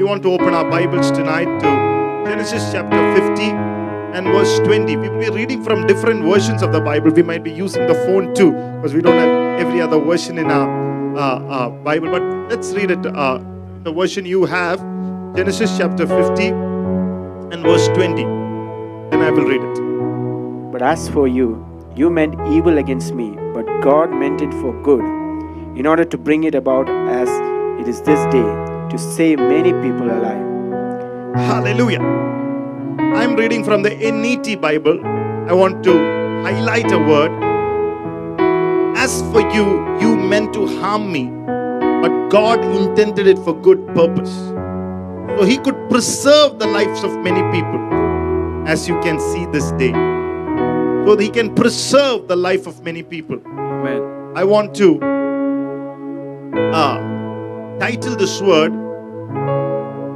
We want to open our Bibles tonight to Genesis chapter 50 and verse 20. We will be reading from different versions of the Bible. We might be using the phone too because we don't have every other version in our uh, uh, Bible. But let's read it. Uh, the version you have, Genesis chapter 50 and verse 20. Then I will read it. But as for you, you meant evil against me, but God meant it for good, in order to bring it about as it is this day, to save many people alive. Hallelujah. I'm reading from the NET Bible. I want to highlight a word. As for you, you meant to harm me, but God intended it for good purpose. So He could preserve the lives of many people, as you can see this day. So that He can preserve the life of many people. Amen. I want to uh, title this word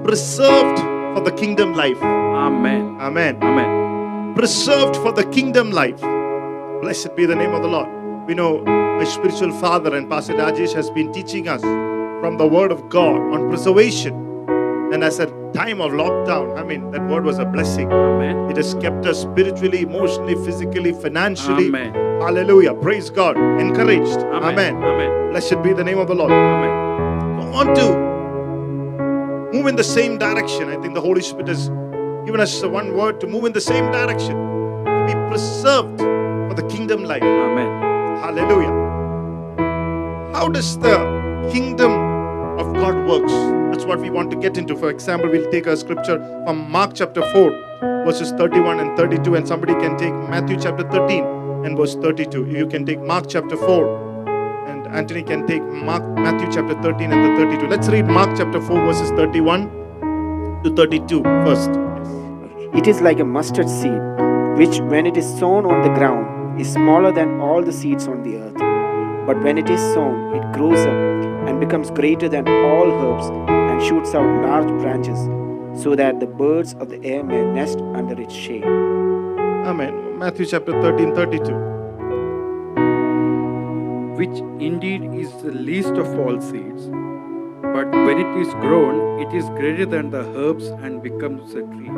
Preserved for the Kingdom Life. Amen. Amen. Amen. Preserved for the kingdom life. Blessed be the name of the Lord. We know my spiritual father and Pastor Rajesh has been teaching us from the word of God on preservation. And as a time of lockdown, I mean, that word was a blessing. Amen. It has kept us spiritually, emotionally, physically, financially. Amen. Hallelujah. Praise God. Encouraged. Amen. Amen. Blessed be the name of the Lord. Amen. Want to move in the same direction. I think the Holy Spirit has given us the one word to move in the same direction, to be preserved for the kingdom life. Amen. Hallelujah. How does the kingdom of God works? That's what we want to get into. For example, we'll take a scripture from Mark chapter 4, verses 31 and 32, and somebody can take Matthew chapter 13 and verse 32. You can take Mark chapter 4, and Anthony can take Mark Matthew chapter 13 and the 32. Let's read Mark chapter 4, verses 31 to 32 first. It is like a mustard seed, which when it is sown on the ground is smaller than all the seeds on the earth. But when it is sown, it grows up and becomes greater than all herbs and shoots out large branches, so that the birds of the air may nest under its shade. Amen. Matthew chapter 13, 32. Which indeed is the least of all seeds. But when it is grown, it is greater than the herbs and becomes a tree,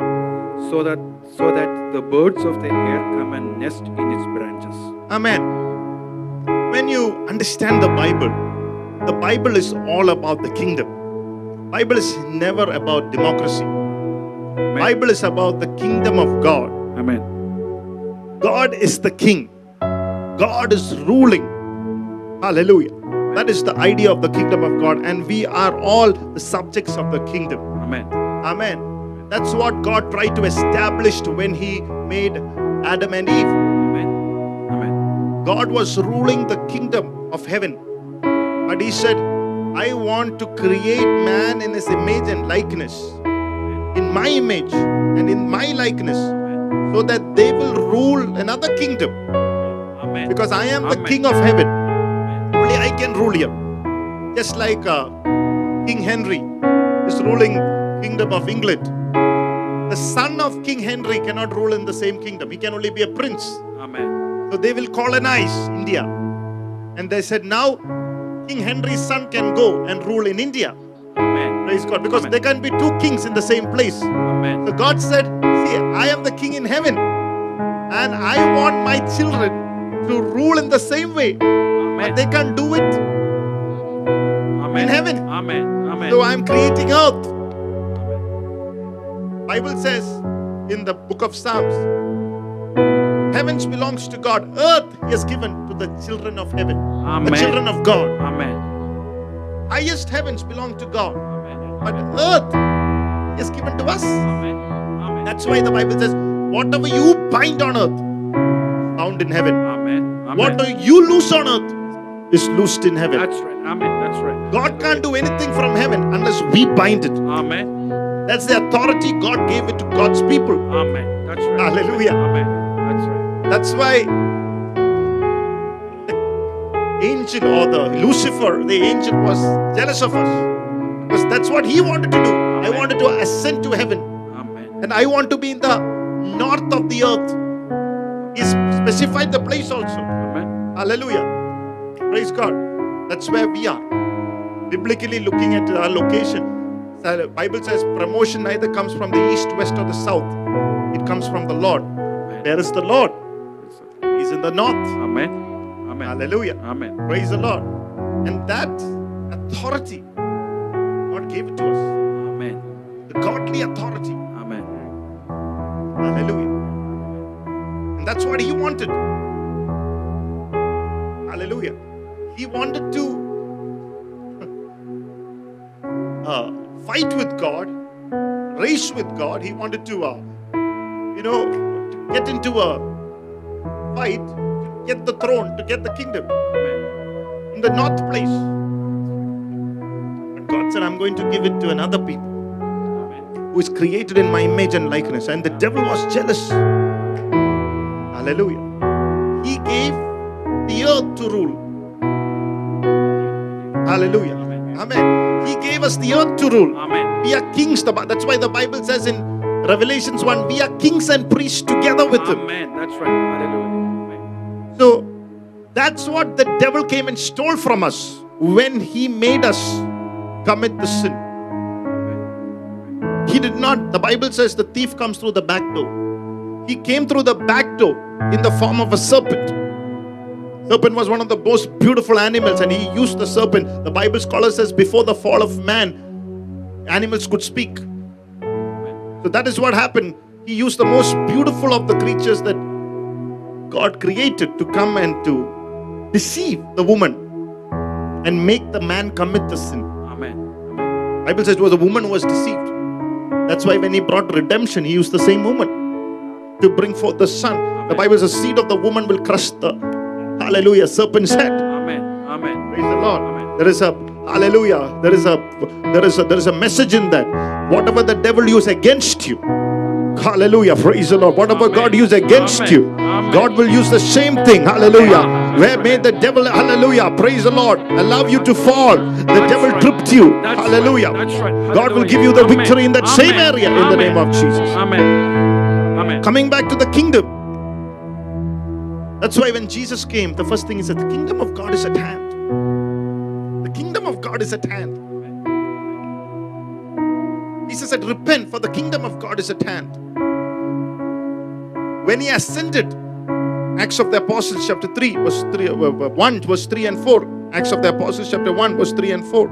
so that so that the birds of the air come and nest in its branches. Amen. When you understand the Bible, the Bible is all about the kingdom. Bible is never about democracy. Bible is about the kingdom of God. Amen. God is the king. God is ruling. Hallelujah. That is the idea of the kingdom of God and we are all the subjects of the kingdom. Amen. Amen. That's what God tried to establish when he made Adam and Eve. Amen. Amen. God was ruling the kingdom of heaven. But he said, I want to create man in his image and likeness, in my image and in my likeness, so that they will rule another kingdom. Amen. Because I am the Amen. king of heaven. Can rule here. Just like uh, King Henry is ruling kingdom of England. The son of King Henry cannot rule in the same kingdom. He can only be a prince. Amen. So they will colonize India. And they said, now King Henry's son can go and rule in India. Amen. Praise God. Because Amen. there can be two kings in the same place. Amen. So God said, See, I am the king in heaven. And I want my children to rule in the same way. But they can't do it. Amen. in heaven. Amen. Amen. So I'm creating earth. Bible says in the book of Psalms, heavens belongs to God. Earth he has given to the children of heaven. The children of God. Amen. Highest heavens belong to God. Amen. But earth is given to us. Amen. Amen. That's why the Bible says, whatever you bind on earth, bound in heaven. Amen. Amen. Whatever you loose on earth is loosed in heaven. That's right. Amen. That's right. God can't do anything from heaven unless we bind it. Amen. That's the authority God gave it to God's people. Amen. That's right. Hallelujah. Amen. That's right. That's why angel or the Lucifer, the angel, was jealous of us. Because that's what he wanted to do. I wanted to ascend to heaven. Amen. And I want to be in the north of the earth. He specified the place also. Amen. Hallelujah. Praise God. That's where we are. Biblically looking at our location. The Bible says promotion neither comes from the east, west, or the south. It comes from the Lord. There is the Lord? He's in the north. Amen. Amen. Hallelujah. Amen. Praise the Lord. And that authority, God gave it to us. Amen. The godly authority. Amen. Hallelujah. And that's what he wanted. Hallelujah. He wanted to uh, fight with God, race with God. He wanted to, uh, you know, to get into a fight, to get the throne, to get the kingdom in the north place. But God said, I'm going to give it to another people who is created in my image and likeness. And the devil was jealous. Hallelujah. He gave the earth to rule. Hallelujah. Amen. Amen. He gave us the earth to rule. Amen. We are kings. That's why the Bible says in Revelations 1 we are kings and priests together with him. Amen. That's right. Hallelujah. Amen. So that's what the devil came and stole from us when he made us commit the sin. He did not, the Bible says the thief comes through the back door. He came through the back door in the form of a serpent. Serpent was one of the most beautiful animals, and he used the serpent. The Bible scholar says before the fall of man, animals could speak. So that is what happened. He used the most beautiful of the creatures that God created to come and to deceive the woman and make the man commit the sin. Amen. Bible says it was a woman who was deceived. That's why when he brought redemption, he used the same woman to bring forth the son. The Bible says, the seed of the woman will crush the hallelujah serpent's head. Amen. Amen. Praise the Lord. Amen. There is a hallelujah. There is a there is a there is a message in that. Whatever the devil use against you, hallelujah. Praise the Lord. Whatever Amen. God use against Amen. you, Amen. God will use the same thing. Hallelujah. Where may the devil, hallelujah, praise the Lord, allow you to fall. The That's devil right. tripped you. That's hallelujah. Right. That's right. God will give you the victory in that same area in the name of Jesus. Amen. Amen. Coming back to the kingdom. That's why when Jesus came, the first thing is that the kingdom of God is at hand. The kingdom of God is at hand. Jesus said, Repent, for the kingdom of God is at hand. When he ascended, Acts of the Apostles, chapter 3, verse 3, uh, uh, 1, verse 3 and 4. Acts of the Apostles, chapter 1, verse 3 and 4.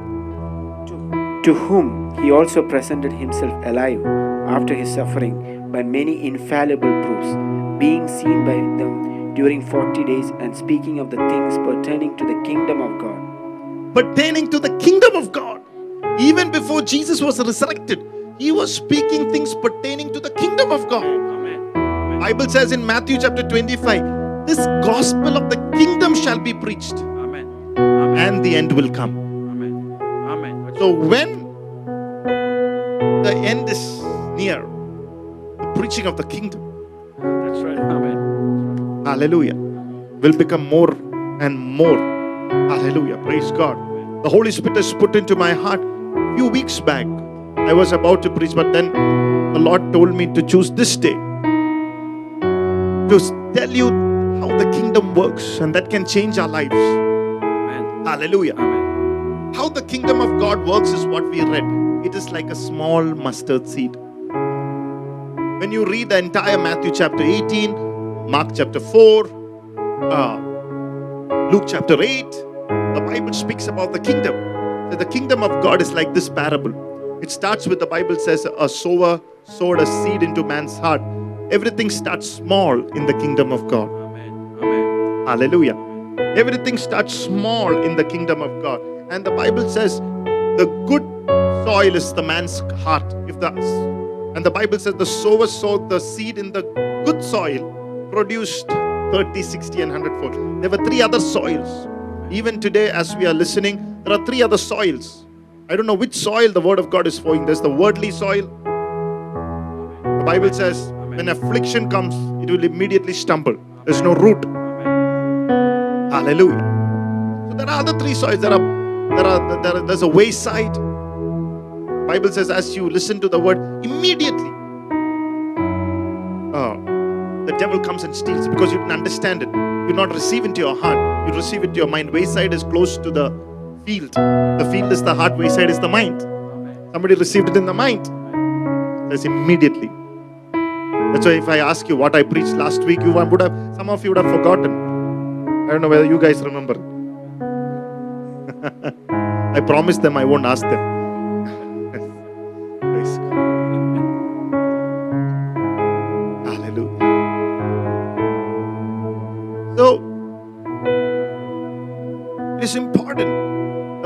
to whom he also presented himself alive after his suffering by many infallible proofs, being seen by them during forty days, and speaking of the things pertaining to the kingdom of God. pertaining to the kingdom of God. Even before Jesus was resurrected, he was speaking things pertaining to the kingdom of God. Amen. Amen. Bible says in Matthew chapter 25, this gospel of the kingdom shall be preached Amen. Amen. and the end will come. Amen. Amen. So when the end is near, the preaching of the kingdom, That's right. Amen. Hallelujah, will become more and more. Hallelujah. Praise God. The Holy Spirit has put into my heart a few weeks back. I was about to preach, but then the Lord told me to choose this day to tell you how the kingdom works and that can change our lives. Amen. Hallelujah. Amen. How the kingdom of God works is what we read. It is like a small mustard seed. When you read the entire Matthew chapter 18, Mark chapter 4, uh, Luke chapter 8, the Bible speaks about the kingdom. So the kingdom of God is like this parable. It starts with the Bible says, a sower sowed a seed into man's heart. Everything starts small in the kingdom of God. Amen. Amen. Hallelujah. Everything starts small in the kingdom of God. And the Bible says the good soil is the man's heart. If the and the Bible says the sower sowed the seed in the good soil, produced 30, 60, and 100 fold. There were three other soils. Even today, as we are listening, there are three other soils. I don't know which soil the word of God is flowing. There's the worldly soil. The Bible says when affliction comes, it will immediately stumble. There's no root. Hallelujah. So there are other three soils. There are there are, there are there's a wayside. Bible says as you listen to the word, immediately uh, the devil comes and steals because you didn't understand it. You not receive into your heart. You receive it your mind. Wayside is close to the field. The field is the heart. Wayside is the mind. Somebody received it in the mind. That's immediately. That's why if I ask you what I preached last week, you would have some of you would have forgotten. I don't know whether you guys remember. I promised them I won't ask them.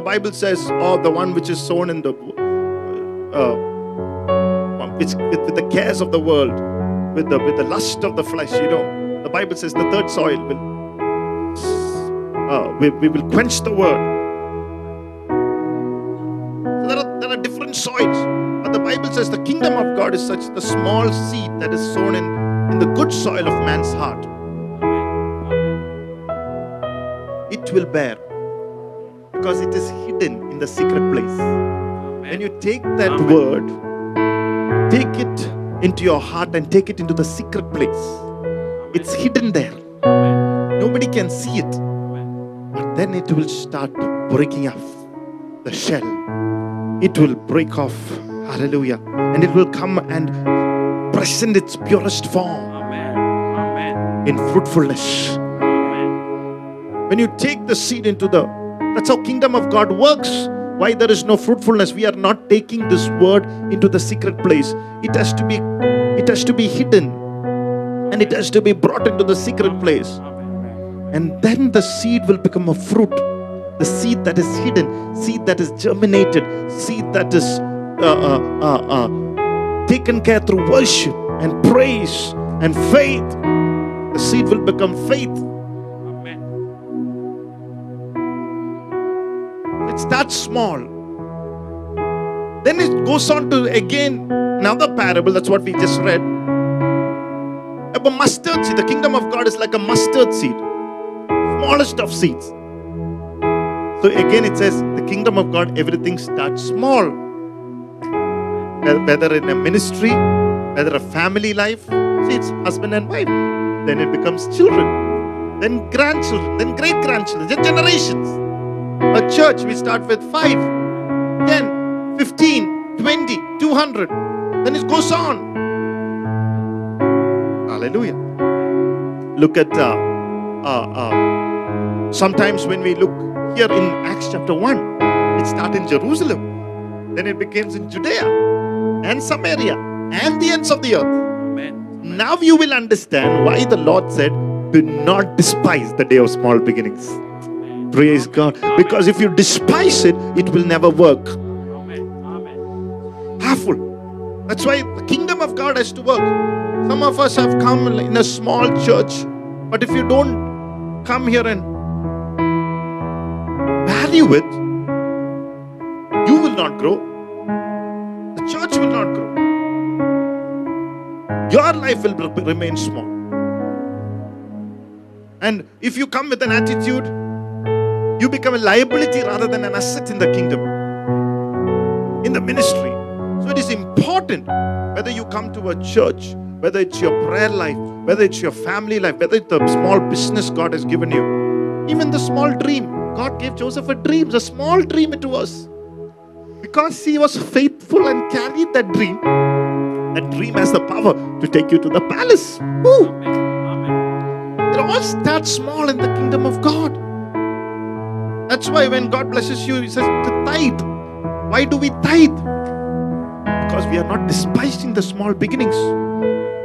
Bible says, "Oh, the one which is sown in the uh, with, with the cares of the world, with the with the lust of the flesh." You know, the Bible says the third soil will uh, we, we will quench the word. There are there are different soils, but the Bible says the kingdom of God is such the small seed that is sown in in the good soil of man's heart. It will bear because it is hidden in the secret place. When you take that Amen. word, take it into your heart and take it into the secret place. It's hidden there. Nobody can see it. But then it will start breaking off the shell. It will break off. Hallelujah. And it will come and present its purest form Amen. Amen. in fruitfulness. Amen. When you take the seed into the that's how kingdom of God works. Why there is no fruitfulness? We are not taking this word into the secret place. It has to be it has to be hidden and it has to be brought into the secret place. And then the seed will become a fruit. The seed that is hidden, seed that is germinated, seed that is uh, uh, uh, uh, taken care through worship and praise and faith. The seed will become faith. It starts small. Then it goes on to again another parable. That's what we just read. About mustard seed. The kingdom of God is like a mustard seed, smallest of seeds. So again, it says the kingdom of God, everything starts small. Whether in a ministry, whether a family life, see, it's husband and wife. Then it becomes children, then grandchildren, then great grandchildren, then generations. A church, we start with 5, 10, 15, 20, 200. Then it goes on. Hallelujah. Look at, uh, uh, uh, sometimes when we look here in Acts chapter 1, it starts in Jerusalem. Then it begins in Judea and Samaria and the ends of the earth. Amen. Now you will understand why the Lord said, Do not despise the day of small beginnings. Praise God. Because if you despise it, it will never work. Powerful. That's why the kingdom of God has to work. Some of us have come in a small church, but if you don't come here and value it, you will not grow. The church will not grow. Your life will remain small. And if you come with an attitude, you become a liability rather than an asset in the kingdom, in the ministry. So it is important whether you come to a church, whether it's your prayer life, whether it's your family life, whether it's the small business God has given you, even the small dream. God gave Joseph a dream, a small dream it was. Because he was faithful and carried that dream, that dream has the power to take you to the palace. Woo! Amen. It all starts small in the kingdom of God. That's why when God blesses you, He says to tithe. Why do we tithe? Because we are not despising the small beginnings.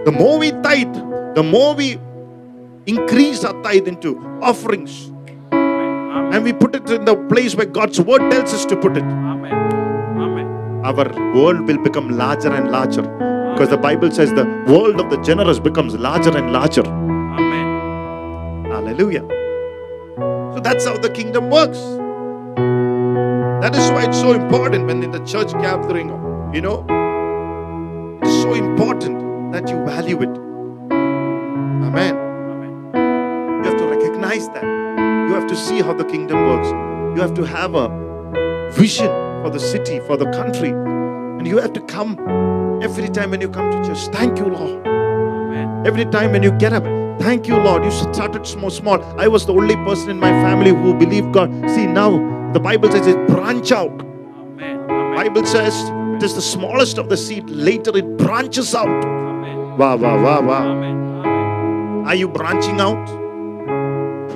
The more we tithe, the more we increase our tithe into offerings. Amen. And we put it in the place where God's word tells us to put it. Amen. Amen. Our world will become larger and larger. Because the Bible says the world of the generous becomes larger and larger. Amen. Hallelujah. So that's how the kingdom works. That is why it's so important when in the church gathering, you know, it's so important that you value it. Amen. Amen. You have to recognize that. You have to see how the kingdom works. You have to have a vision for the city, for the country. And you have to come every time when you come to church. Thank you, Lord. Amen. Every time when you get up, thank you, Lord. You started small, small. I was the only person in my family who believed God. See, now the Bible says it branch out. Amen. Amen. Bible says it is the smallest of the seed, later it branches out. Amen. Wow, wow, wow, wow. Amen. Amen. Are you branching out?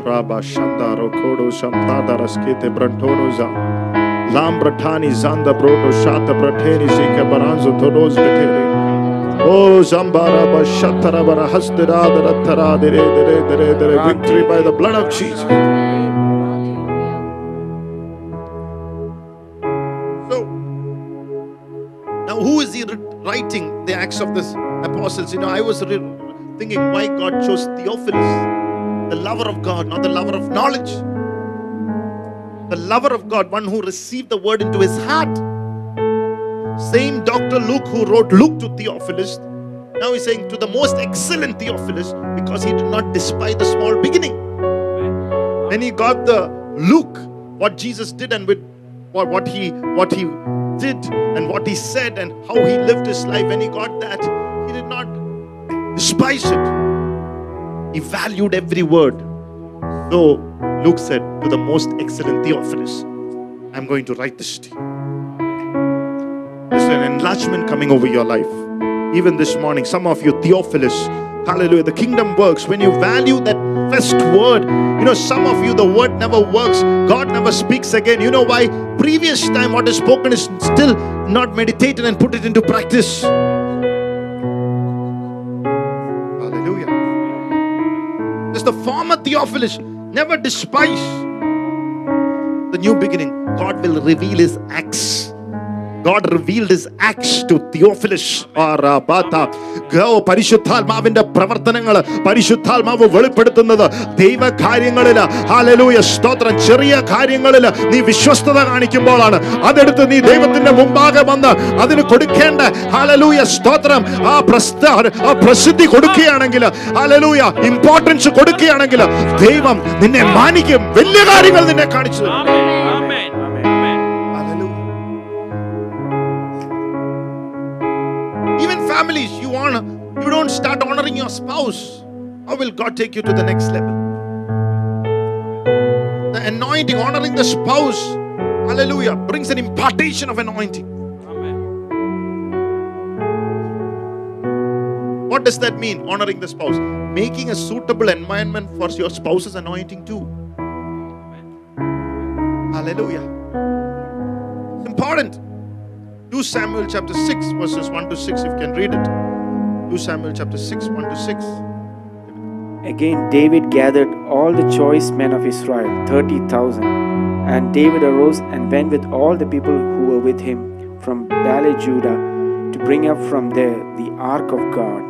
Rabba Shandaro Kodo Shampada Raskete Brantonoza. Lambratani Zanda Brodo Shata Brateni Zika Baranzo Todos Betere. Oh Zambara Bashatara Barahastera Daratara Dere Dere Dere Dere Victory by the blood of Jesus. So now who is he writing the acts of the apostles? You know, I was thinking why God chose Theophilus, the lover of God, not the lover of knowledge. The lover of God, one who received the word into his heart. Same Dr. Luke who wrote Luke to Theophilus. Now he's saying to the most excellent Theophilus because he did not despise the small beginning. When he got the Luke, what Jesus did and with what, what he what he did and what he said and how he lived his life, when he got that, he did not despise it. He valued every word. So Luke said to the most excellent Theophilus, I'm going to write this to you. There's an enlargement coming over your life. Even this morning, some of you, Theophilus, hallelujah, the kingdom works. When you value that first word, you know, some of you, the word never works. God never speaks again. You know why? Previous time, what is spoken is still not meditated and put it into practice. Hallelujah. There's the former Theophilus. Never despise the new beginning. God will reveal his acts. God revealed his acts to Theophilus. ആറാപാത്ത. ഗോ പരിശുദ്ധാത്മാവിന്റെ പ്രവർത്തനങ്ങൾ പരിശുദ്ധാത്മാവ് വെളിപ്പെടുത്തുന്നത് ദൈവകാര്യങ്ങളിൽ hallelujah സ്തോത്രം. ചെറിയ കാര്യങ്ങളിൽ നീ വിശ്വസ്തത കാണിക്കുമ്പോഴാണ് അതെടുത്ത് നീ ദൈവത്തിന്റെ മുമ്പാകെ വന്ന് അതിന് കൊടുക്കേണ്ട. ഹാലലൂയ സ്തോത്രം. ആ പ്രസ്ത ആ പ്രസിദ്ധി കൊടുക്കുകയാണെങ്കിൽ ഹാലലൂയ ഇമ്പോർട്ടൻസ് കൊടുക്കുകയാണെങ്കിൽ ദൈവം നിന്നെ മാനിക്കും. വലിയ കാര്യങ്ങൾ നിന്നെ കാണിച്ചു families, you honor, you don't start honoring your spouse. How will God take you to the next level? The anointing, honoring the spouse, hallelujah, brings an impartation of anointing. Amen. What does that mean, honoring the spouse? Making a suitable environment for your spouse's anointing too. Hallelujah. It's important. 2 Samuel chapter 6, verses 1 to 6, if you can read it. 2 Samuel chapter 6, 1 to 6. Again, David gathered all the choice men of Israel, 30,000. And David arose and went with all the people who were with him from Baale Judah to bring up from there the ark of God,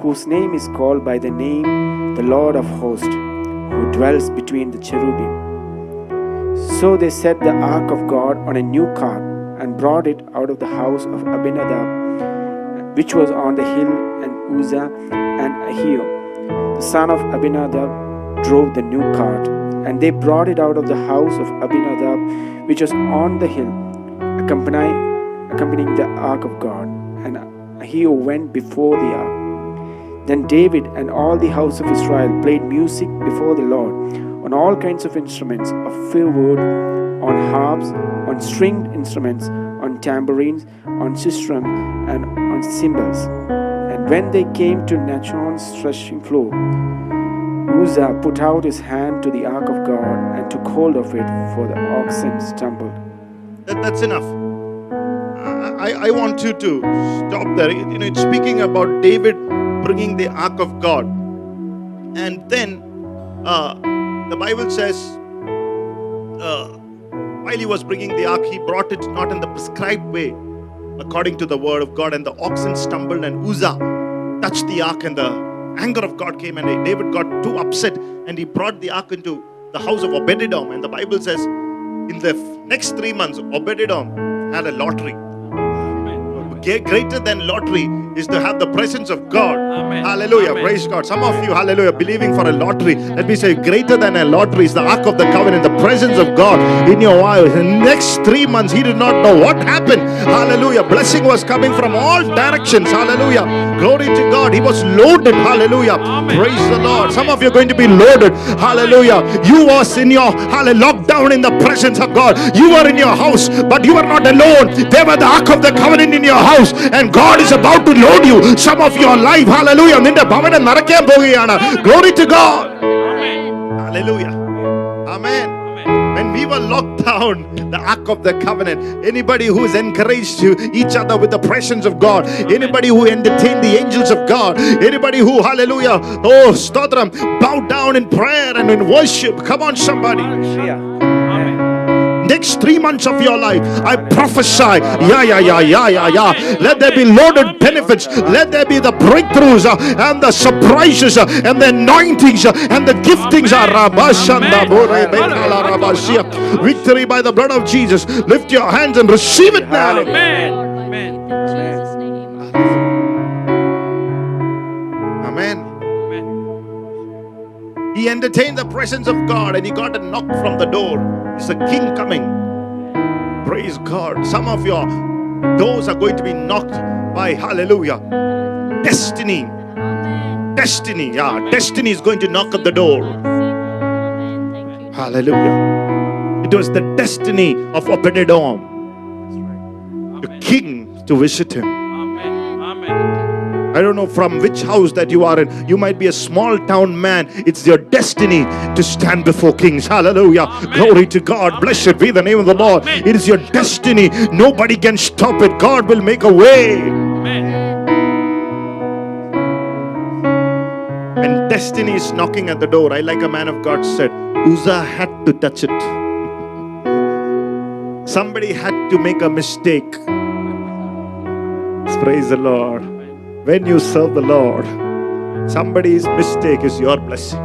whose name is called by the name the Lord of hosts, who dwells between the cherubim. So they set the ark of God on a new cart and brought it out of the house of Abinadab, which was on the hill, and Uzzah and Ahio, the son of Abinadab, drove the new cart. And they brought it out of the house of Abinadab, which was on the hill, accompanying, accompanying the ark of God. And Ahio went before the ark. Then David and all the house of Israel played music before the Lord on all kinds of instruments of fir wood, on harps, on stringed instruments, on tambourines, on sistrum, and on cymbals. And when they came to Nachon's threshing floor, Uzzah put out his hand to the ark of God and took hold of it, for the oxen stumbled. That, that's enough. I, I want you to stop there. You know, it's speaking about David bringing the ark of God. And then uh, the Bible says, uh, while he was bringing the ark, he brought it not in the prescribed way, according to the word of God. And the oxen stumbled, and Uzzah touched the ark, and the anger of God came, and David got too upset, and he brought the ark into the house of Obed-Edom. And the Bible says, in the next three months, Obed-Edom had a lottery. Greater than lottery is to have the presence of God. Amen. Hallelujah. Amen. Praise God. Some of you, hallelujah, believing for a lottery. Let me say, greater than a lottery is the Ark of the Covenant, the presence of God in your life. In the next three months, he did not know what happened. Hallelujah. Blessing was coming from all directions. Hallelujah. Glory to God. He was loaded. Hallelujah. Amen. Praise the Lord. Some of you are going to be loaded. Hallelujah. You was in your hallelujah, locked down in the presence of God. You were in your house, but you were not alone. There were the Ark of the Covenant in your house, and God is about to load you. Some of your life, hallelujah. നിന്റെ ഭവനം നിറയ്ക്കാൻ പോവുകയാണ്. Glory to God. Hallelujah. Amen. When we were locked down, the Ark of the Covenant, anybody who's encouraged you, each other with the presence of God, anybody who entertained the angels of God, anybody who, hallelujah, oh, stotram, bow down in prayer and in worship. Come on, somebody. Hallelujah. Next three months of your life, I prophesy, yeah, yeah, yeah, yeah, yeah, yeah. Let there be loaded benefits. Let there be the breakthroughs uh, and the surprises uh, and the anointings uh, and the giftings. uh, Rabashanda Amen. Bore Bekala Rabashia. Victory by the blood of Jesus. Lift your hands and receive it now. Amen. Lord, Amen. He entertained the presence of God and he got a knock from the door. It's a king coming. Praise God. Some of your doors are going to be knocked by hallelujah. Destiny. Destiny. Yeah, destiny is going to knock at the door. Hallelujah. It was the destiny of Obed-Edom, the king, to visit him. Amen. Amen. I don't know from which house that you are in. You might be a small town man. It's your destiny to stand before kings. Hallelujah. Amen. Glory to God. Blessed be the name of the Lord. Amen. It is your destiny. Nobody can stop it. God will make a way. Amen. When destiny is knocking at the door, I like a man of God said, Uzzah had to touch it. Somebody had to make a mistake. Praise the Lord. When you serve the Lord, somebody's mistake is your blessing.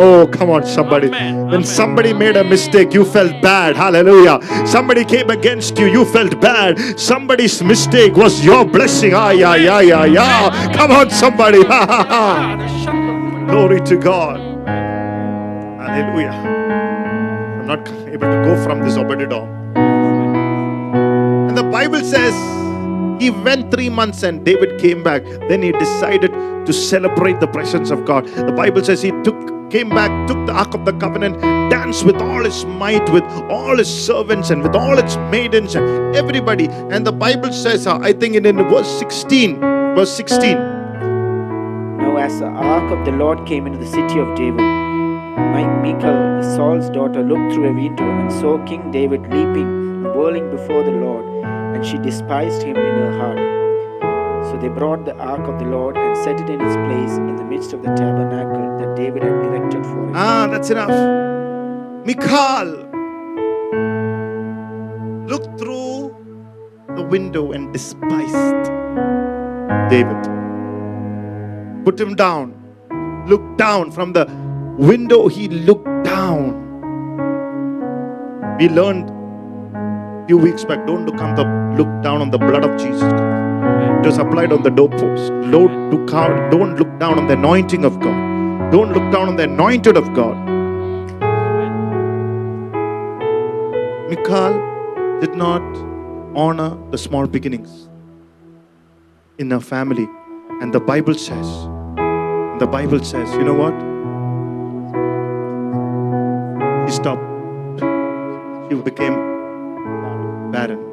Oh, come on, somebody. Amen. When Amen. somebody made a mistake, you felt bad. Hallelujah. Somebody came against you, you felt bad. Somebody's mistake was your blessing. Ah, yeah, yeah, yeah, yeah. Come on, somebody. Ha, ha, ha. Glory to God. Hallelujah. I'm not able to go from this Obed-Edom. And the Bible says he went three months and David came back. Then he decided to celebrate the presence of God. The Bible says he took came back, took the Ark of the Covenant, danced with all his might, with all his servants and with all its maidens and everybody. And the Bible says, uh, I think in, in verse 16, verse 16. Now, as the ark of the Lord came into the city of David, my Michal, Saul's daughter, looked through a window and saw King David leaping and whirling before the Lord, and she despised him in her heart. So they brought the ark of the Lord and set it in its place in the midst of the tabernacle that David had erected for it. Ah, that's enough. Michal looked through the window and despised David. Put him down. Looked down from the window, he looked down. We learned a few weeks back don't look on the look down on the blood of Jesus Christ. It was applied on the doorpost. Don't look out, don't look down on the anointing of God. Don't look down on the anointed of God. Michal did not honor the small beginnings in her family. And the Bible says, the Bible says, you know what? She stopped. She became barren.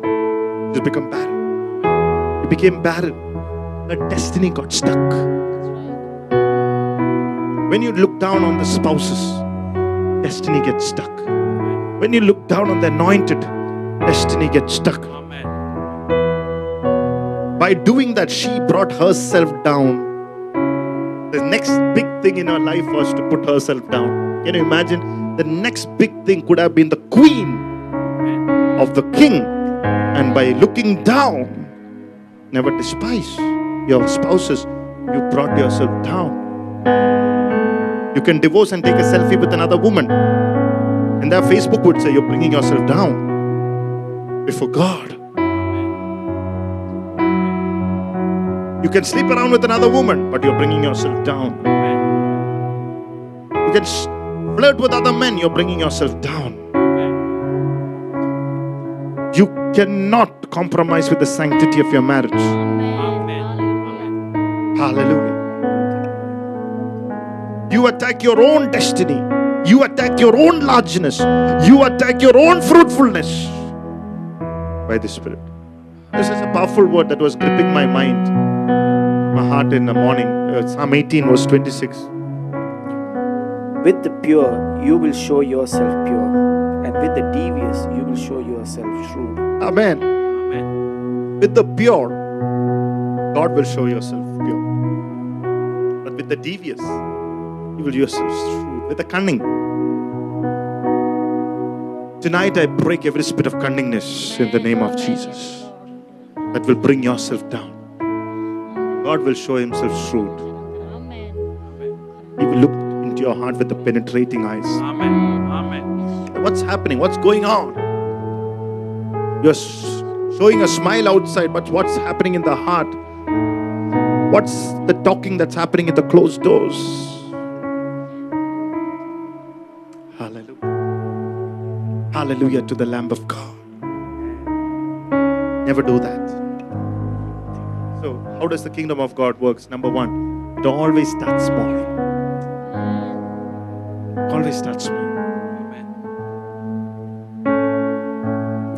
She became barren. She became barren. Her destiny got stuck. When you look down on the spouses, destiny gets stuck. When you look down on the anointed, destiny gets stuck. By doing that, she brought herself down. The next big thing in her life was to put herself down. Can you imagine? The next big thing could have been the queen of the king. And by looking down, never despise your spouses, you brought yourself down. You can divorce and take a selfie with another woman. And their Facebook would say you're bringing yourself down before God. You can sleep around with another woman, but you're bringing yourself down. You can flirt with other men, you're bringing yourself down. You cannot compromise with the sanctity of your marriage. Amen. Hallelujah. You attack your own destiny. You attack your own largeness. You attack your own fruitfulness by the Spirit. This is a powerful word that was gripping my mind, my heart in the morning. Uh, Psalm 18, verse 26. With the pure, you will show yourself pure, and with the devious, you will show yourself shrewd. Amen. Amen. With the pure, God will show yourself pure. But with the devious, you will yourself shrewd. With the cunning. Tonight I break every spirit of cunningness in the name of Jesus that will bring yourself down. God will show himself shrewd. Amen. He will look into your heart with the penetrating eyes. Amen. Amen. What's happening? What's going on? You're showing a smile outside, but what's happening in the heart? What's the talking that's happening in the closed doors? Hallelujah. Hallelujah to the Lamb of God. Never do that. So, how does the kingdom of God works? Number one, it always starts small. Always starts small.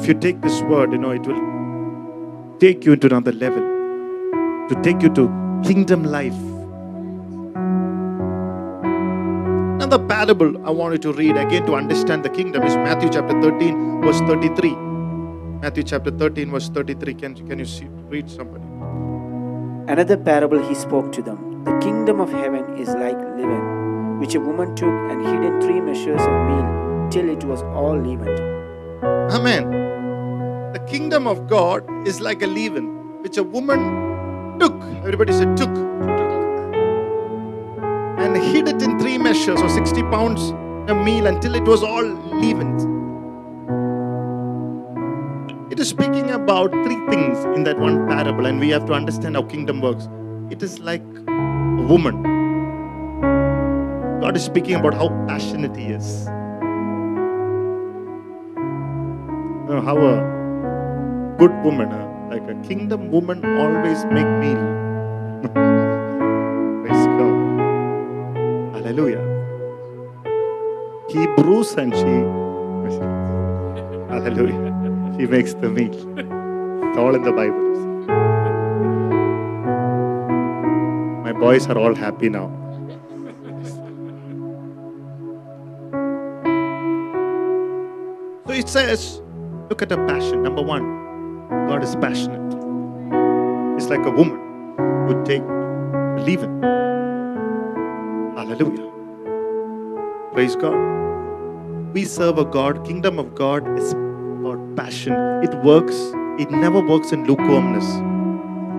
If you take this word, you know, it will take you into another level, to take you to kingdom life. Another parable I want you to read again to understand the kingdom is Matthew chapter 13, verse 33. Matthew chapter 13, verse 33. Can, can you see, read somebody? Another parable he spoke to them The kingdom of heaven is like leaven, which a woman took and hid in three measures of meal till it was all leavened. Amen. The kingdom of God is like a leaven which a woman took. Everybody said took. And hid it in three measures or 60 pounds a meal until it was all leavened. It is speaking about three things in that one parable, and we have to understand how kingdom works. It is like a woman. God is speaking about how passionate He is. You know, how a good woman, uh, like a kingdom woman, always make meal. Praise God. Hallelujah. He brews and she. Hallelujah. She makes the meal. It's all in the Bible. My boys are all happy now. So it says, look at the passion. Number one, God is passionate. It's like a woman would take believe leaven. Hallelujah. Praise God. We serve a God, kingdom of God is about passion. It works, it never works in lukewarmness.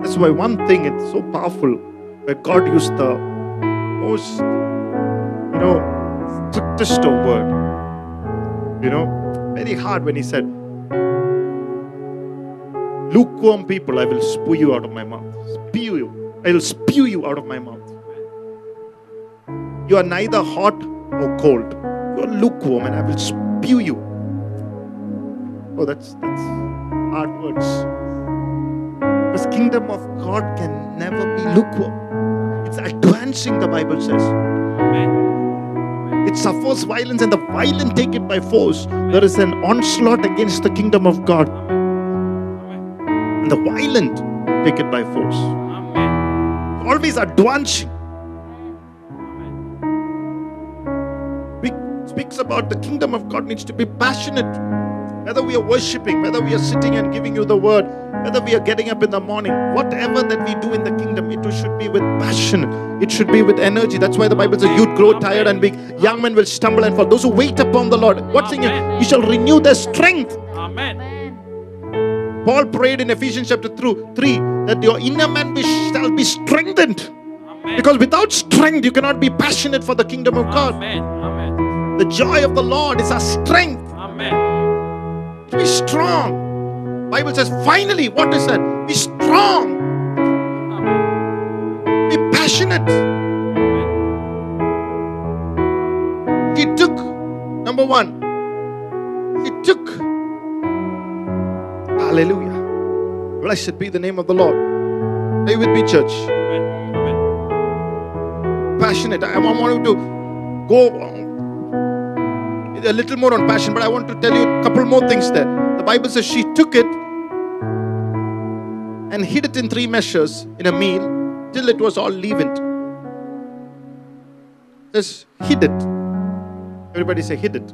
That's why one thing it's so powerful where God used the most, you know, strictest of word. You know, very hard when he said, Lukewarm people, I will spew you out of my mouth. Spew you. I will spew you out of my mouth. You are neither hot or cold. You are lukewarm, and I will spew you. Oh, that's that's hard words. This kingdom of God can never be lukewarm. It's advancing, the Bible says. Amen. It suffers violence, and the violent take it by force. There is an onslaught against the kingdom of God. And the violent take it by force. Amen. Always advancing. Amen. It speaks about the kingdom of God needs to be passionate. Whether we are worshiping, whether we are sitting and giving you the word, whether we are getting up in the morning, whatever that we do in the kingdom, it should be with passion. It should be with energy. That's why the Bible says, "Youth grow tired and weak; young men will stumble and fall." Those who wait upon the Lord, what's in you? You shall renew their strength. Amen. Amen. Paul prayed in Ephesians chapter 3 that your inner man be, shall be strengthened. Amen. Because without strength, you cannot be passionate for the kingdom of God. Amen. Amen. The joy of the Lord is our strength. Amen. Be strong. Bible says, finally, what is that? Be strong. Amen. that. He took, number one, Hallelujah. Blessed be the name of the Lord. Stay with me, church. Passionate. I want you to go um, a little more on passion, but I want to tell you a couple more things there. The Bible says she took it and hid it in three measures in a meal till it was all leavened. Just hid it. Everybody say hid it.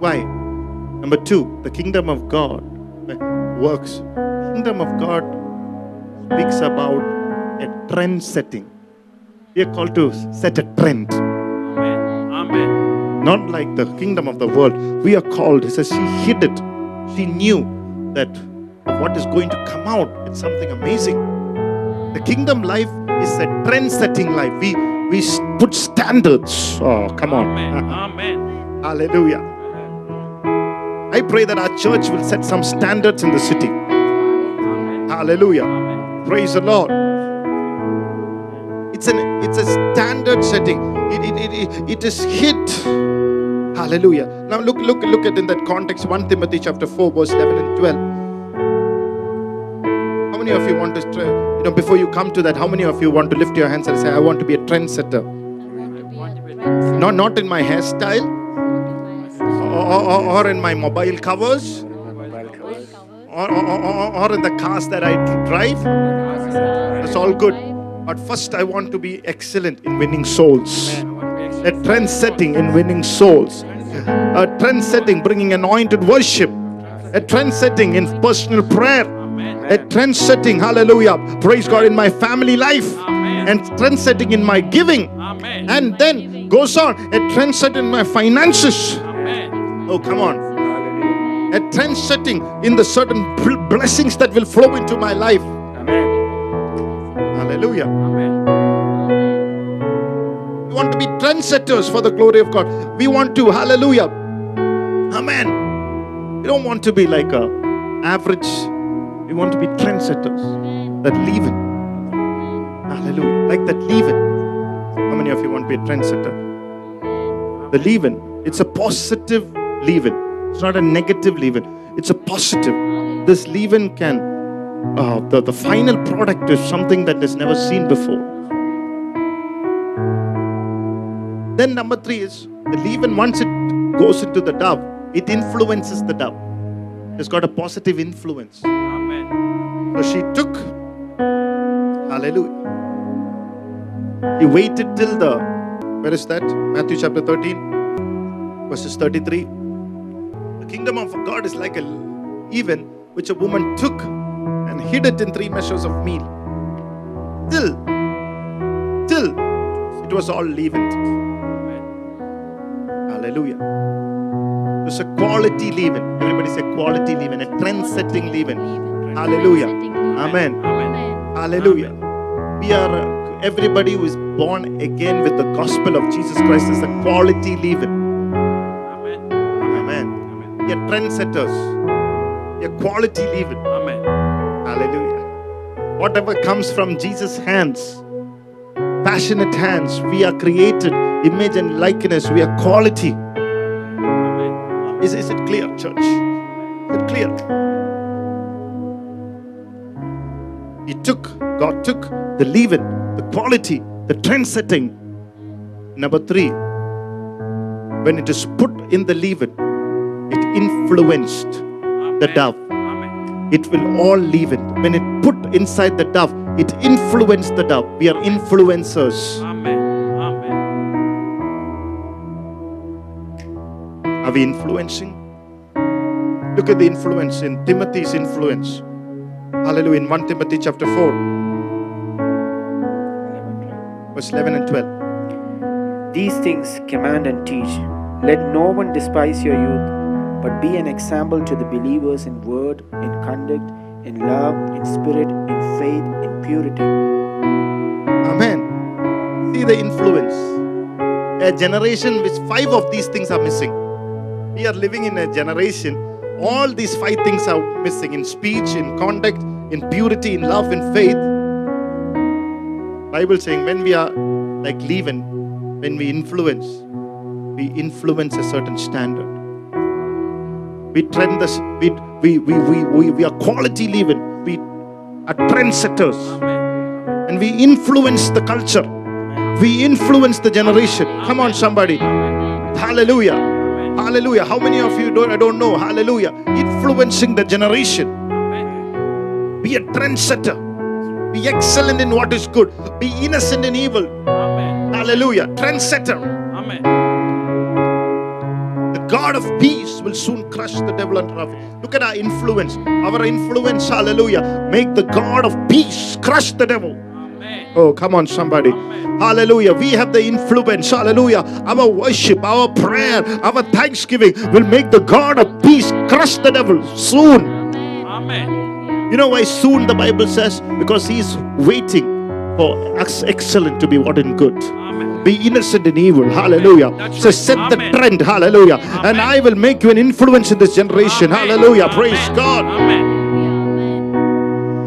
Why? Number two, the kingdom of God eh, works. Kingdom of God speaks about a trend setting. We are called to set a trend. Amen. Amen. Not like the kingdom of the world. We are called. He says she hid it. She knew that what is going to come out. It's something amazing. The kingdom life is a trend setting life. We we put standards. Oh, come on. Amen. Amen. Hallelujah. I pray that our church will set some standards in the city. Hallelujah. Amen. Praise the Lord. It's an it's a standard setting. It, it, it, it, is hit. Hallelujah. Now look look look at in that context 1 Timothy chapter 4 verse 11 and 12. How many of you want to you know before you come to that how many of you want to lift your hands and say I want to be a trendsetter? I want to be a trendsetter. Not not in my hairstyle or, or, in my mobile covers or, or, or, in the cars that I drive. That's all good. But first, I want to be excellent in winning souls. A trend setting in winning souls. A trend setting bringing anointed worship. A trend setting in personal prayer. A trend setting, hallelujah, praise God, in my family life. And trend setting in my giving. And then goes on, a trend setting in my finances. Oh, come on. A trend setting in the certain blessings that will flow into my life. Amen. Hallelujah. Amen. We want to be trendsetters for the glory of God. We want to, hallelujah. Amen. We don't want to be like a average. We want to be trendsetters that leave it. Hallelujah. Like that leave it. How many of you want to be a trendsetter? The leaven. It's a positive leaven. It's not a negative leaven. It's a positive. This leaven can, uh, the, the final product is something that is never seen before. Then number three is the leaven, once it goes into the dove, it influences the dove. It's got a positive influence. Amen. So she took, hallelujah. He waited till the, where is that? Matthew chapter 13, verses 33. Kingdom of God is like a even which a woman took and hid it in three measures of meal. Till, till it was all leavened. Hallelujah. It was a quality leaven. Everybody say quality leaven, a trend setting leaven. Hallelujah. Amen. Amen. Hallelujah. We are uh, everybody who is born again with the gospel of Jesus Christ is a quality leaven. We trendsetters. Are quality leaven. Amen. Hallelujah. Whatever comes from Jesus' hands, passionate hands, we are created, image and likeness, we are quality. Amen. Is, is it clear, church? Is it clear? He took, God took the leaven, the quality, the trend setting. Number three, when it is put in the leaven, it influenced the dove. Amen. It will all leave it. When it put inside the dove, it influenced the dove. We are influencers. Amen. Amen. Are we influencing? Look at the influence in Timothy's influence. Hallelujah. In 1 Timothy chapter 4, verse 11 and 12. These things command and teach. Let no one despise your youth, but be an example to the believers in word, in conduct, in love, in spirit, in faith, in purity. Amen. See the influence. A generation which five of these things are missing. We are living in a generation, all these five things are missing in speech, in conduct, in purity, in love, in faith. Bible saying when we are like leaven, when we influence, we influence a certain standard. We trend this, we, we, we, we, we, we are quality living. We are trendsetters. And we influence the culture. We influence the generation. Come on, somebody. Hallelujah. Hallelujah. How many of you don't I don't know? Hallelujah. Influencing the generation. Be a trendsetter. Be excellent in what is good. Be innocent in evil. Hallelujah. Trendsetter. Amen. The God of peace will soon crush the devil and feet. Look at our influence. Our influence, hallelujah. Make the God of peace crush the devil. Oh, come on, somebody. Hallelujah. We have the influence. Hallelujah. Our worship, our prayer, our thanksgiving will make the God of peace crush the devil soon. Amen. You know why soon the Bible says? Because he's waiting for excellent to be what in good. Be innocent in evil. Hallelujah. So right. set the trend. Hallelujah. And I will make you an influence in this generation. Hallelujah. Praise God.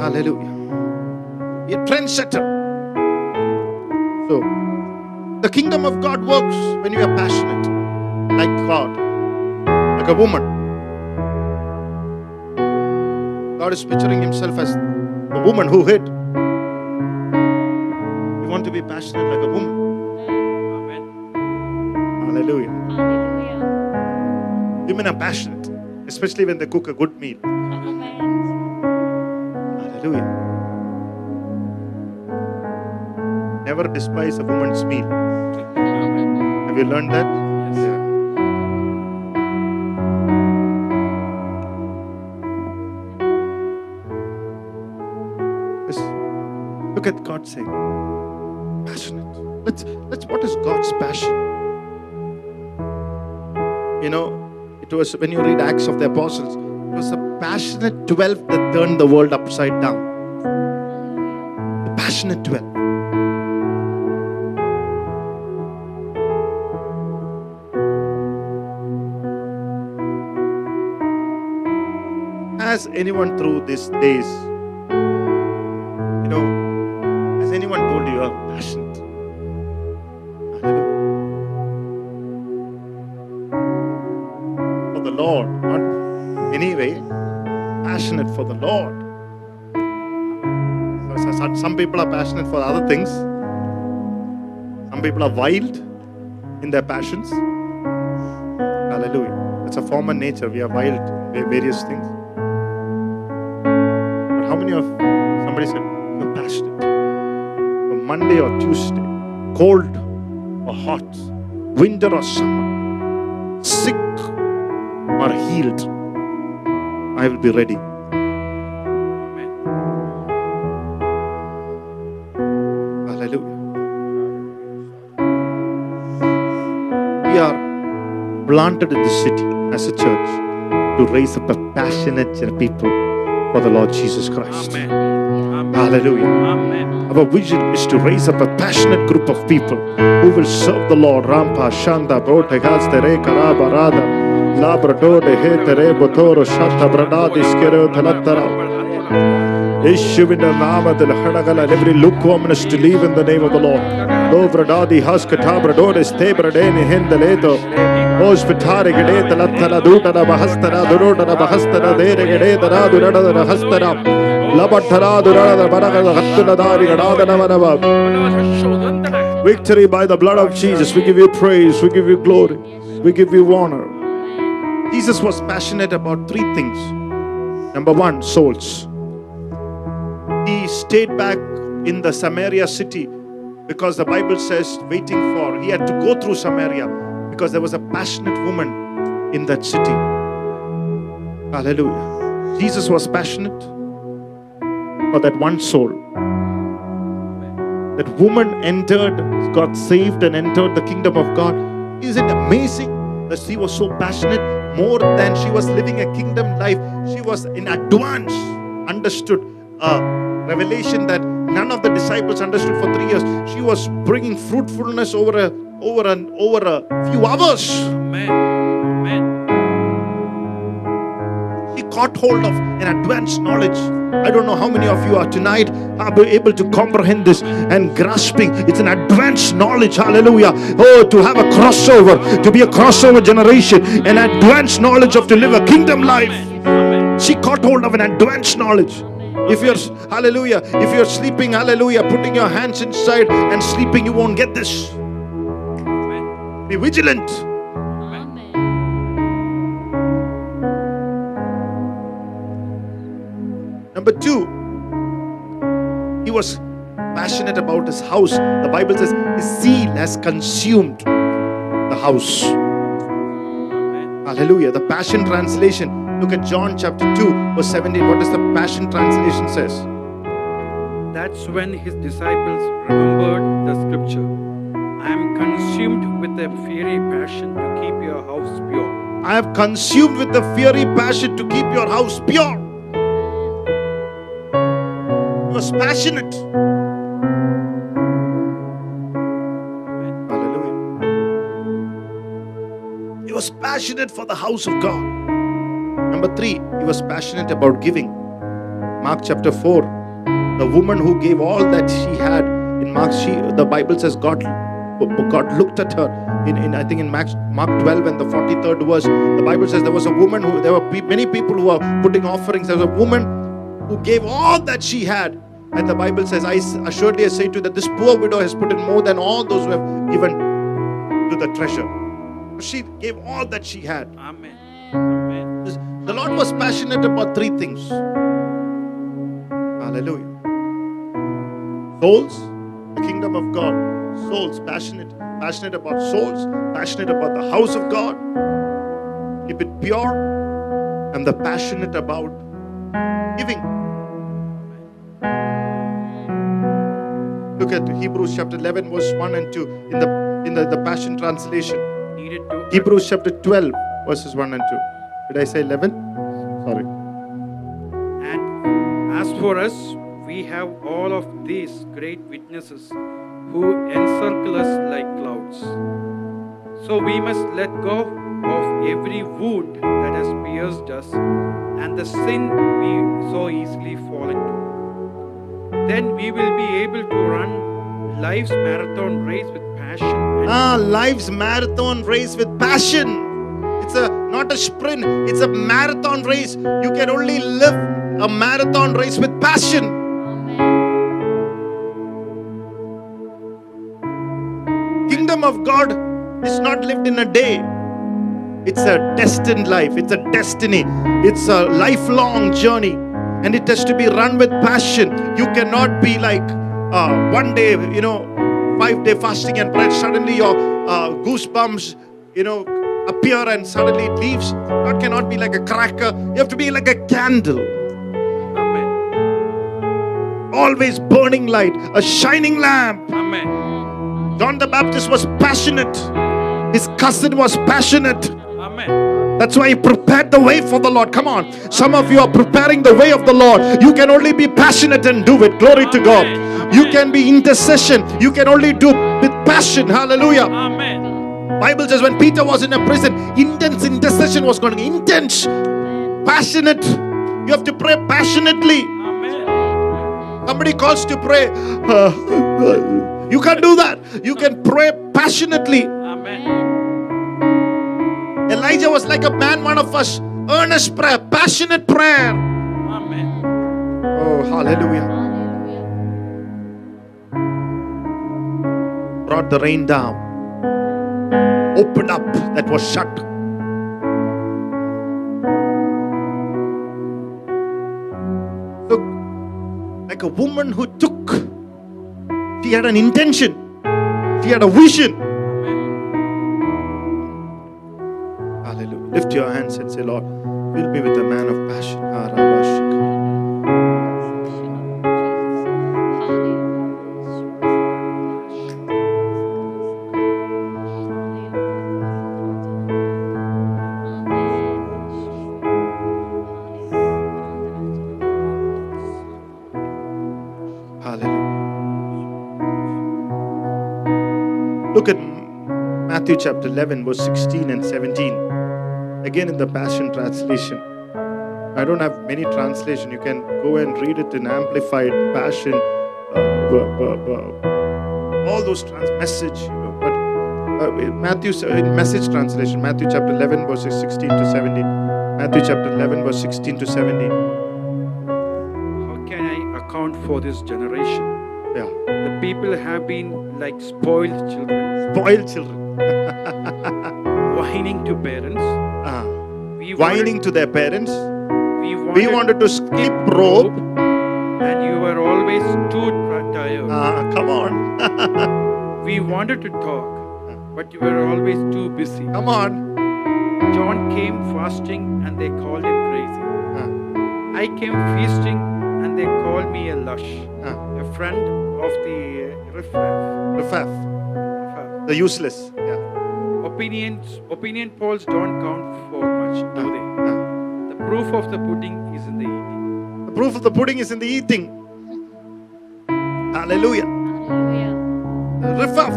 Hallelujah. Be a trendsetter. So, the kingdom of God works when you are passionate, like God, like a woman. God is picturing himself as the woman who hid. You want to be passionate like a woman. Hallelujah. Hallelujah. Women are passionate, especially when they cook a good meal. Amen. Hallelujah. Never despise a woman's meal. Have you learned that? Yes. Look at God saying, Let's let's what is God's passion? You know, it was when you read Acts of the Apostles, it was a passionate 12 that turned the world upside down. The passionate 12. Has anyone through these days, you know, has anyone told you you are passionate? Lord, not anyway, passionate for the Lord. So- so- so- Some people are passionate for other things. Some people are wild in their passions. Hallelujah. It's a form of nature. We are wild in various things. But how many of somebody said you're passionate? On Monday or Tuesday, cold or hot, winter or summer, or healed, I will be ready. Amen. Hallelujah. We are planted in the city as a church to raise up a passionate people for the Lord Jesus Christ. Hallelujah. Our vision is to raise up a passionate group of people who will serve the Lord. Rampa, Shanda, Brote, Karaba, Labrador, the Hater, Ebotor, Shatta, Branadi, Skero, Talatara, Ishu in the Nama, the Hanagal, and every lukewarmness to leave in the name of the Lord. Lovradadi, Huskatabrador, Stabradani, Hindaleto, Hospitari, Gede, the Latana, Duda, the Bahastana, the Roda, the Bahastana, the Gede, the Raduna, the Hastana, Labatara, the Rada, the Baraka, the Hatuna, the Rada, the Rada, Victory by the blood of Jesus. We give you praise. We give you glory. We give you honor. Jesus was passionate about three things. Number one, souls. He stayed back in the Samaria city because the Bible says, waiting for, he had to go through Samaria because there was a passionate woman in that city. Hallelujah. Jesus was passionate for that one soul. That woman entered, got saved, and entered the kingdom of God. Isn't it amazing that she was so passionate? More than she was living a kingdom life, she was in advance understood a revelation that none of the disciples understood for three years. She was bringing fruitfulness over a over an over a few hours. She caught hold of an advanced knowledge I don't know how many of you are tonight are able to comprehend this and grasping. It's an advanced knowledge. Hallelujah. Oh, to have a crossover, to be a crossover generation, an advanced knowledge of to live a kingdom life. She caught hold of an advanced knowledge. If you're, hallelujah, if you're sleeping, hallelujah, putting your hands inside and sleeping, you won't get this. Be vigilant. Number two, he was passionate about his house. The Bible says his zeal has consumed the house. Hallelujah. The Passion Translation. Look at John chapter 2, verse 17. What does the Passion Translation says? That's when his disciples remembered the scripture. I am consumed with a fiery passion to keep your house pure. I have consumed with the fiery passion to keep your house pure. Was passionate. Hallelujah. He was passionate for the house of God. Number three, he was passionate about giving. Mark chapter 4. The woman who gave all that she had in Mark, she the Bible says God God looked at her in, in I think in Mark, Mark 12 and the 43rd verse. The Bible says there was a woman who there were many people who were putting offerings. There was a woman who gave all that she had. And the Bible says, I assuredly say to you that this poor widow has put in more than all those who have given to the treasure. She gave all that she had. Amen. Amen. The Lord was passionate about three things. Hallelujah. Souls, the kingdom of God. Souls, passionate, passionate about souls, passionate about the house of God. Keep it pure, and the passionate about giving. Look at Hebrews chapter 11, verse 1 and 2 in the in the, the Passion Translation. Hebrews chapter 12, verses 1 and 2. Did I say 11? Sorry. And as for us, we have all of these great witnesses who encircle us like clouds. So we must let go of every wound that has pierced us and the sin we so easily fall into. Then we will be able to run life's marathon race with passion Ah, life's marathon race with passion. It's a not a sprint, it's a marathon race. You can only live a marathon race with passion. Amen. Kingdom of God is not lived in a day. It's a destined life. It's a destiny. It's a lifelong journey. And it has to be run with passion. You cannot be like uh, one day, you know, five day fasting and prayer. Suddenly your uh, goosebumps, you know, appear and suddenly it leaves. God cannot be like a cracker. You have to be like a candle. Amen. Always burning light, a shining lamp. Amen. John the Baptist was passionate. His cousin was passionate. Amen. That's why he prepared the way for the Lord. Come on. Some of you are preparing the way of the Lord. You can only be passionate and do it. Glory to God. You can be intercession. You can only do with passion. Hallelujah. Amen. Bible says when Peter was in a prison, intense intercession was going. Intense, passionate. You have to pray passionately. Amen. Somebody calls to pray. you can't do that. You can pray passionately. Amen. Elijah was like a man, one of us. Earnest prayer, passionate prayer. Amen. Oh, hallelujah. Brought the rain down. Opened up that was shut. Look, like a woman who took, she had an intention, she had a vision. Lift your hands and say, Lord, we'll be with a man of passion. Hallelujah. Look at Matthew chapter 11, verse 16 and 17. Again in the Passion Translation. I don't have many translation. You can go and read it in Amplified, Passion, uh, all those trans- message. You know, but uh, Matthew in message translation, Matthew chapter 11 verses 16 to 17. Matthew chapter 11 verse 16 to 17. How can I account for this generation? Yeah, The people have been like spoiled children, spoiled children, whining to parents. Ah, We whining to their parents. We, wanted, We wanted to skip rope. and you were always too tired. Ah, come on, we wanted to talk, but you were always too busy. come on. John came fasting, and they called him crazy. Ah, I came feasting, and they called me a lush, ah, a friend of the uh, riffraff. Riffraff. the useless. Yeah. Opinions, opinion polls don't count for much, do they? The proof of the pudding is in the eating. The proof of the pudding is in the eating. Hallelujah. Hallelujah. Rifaf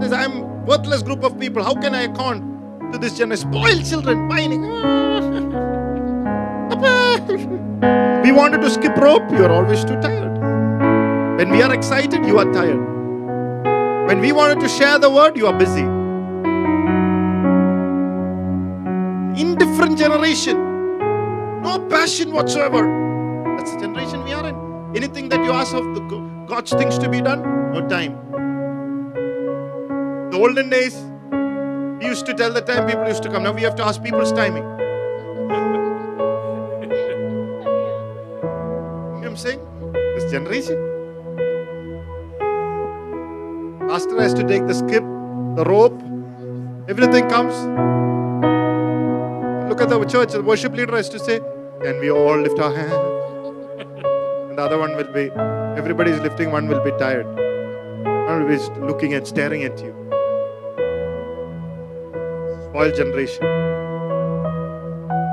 says, I'm worthless group of people. How can I account to this generation? Spoiled children whining. we wanted to skip rope. You are always too tired. When we are excited, you are tired. When we wanted to share the word, you are busy. Indifferent generation. No passion whatsoever. That's the generation we are in. Anything that you ask of the God's things to be done, no time. The olden days, we used to tell the time people used to come. Now we have to ask people's timing. You know what I'm saying? This generation. Pastor has to take the skip, the rope, everything comes. Look at the church, the worship leader has to say, Can we all lift our hand? And the other one will be, everybody is lifting, one will be tired. One will be looking and staring at you. Spoiled generation.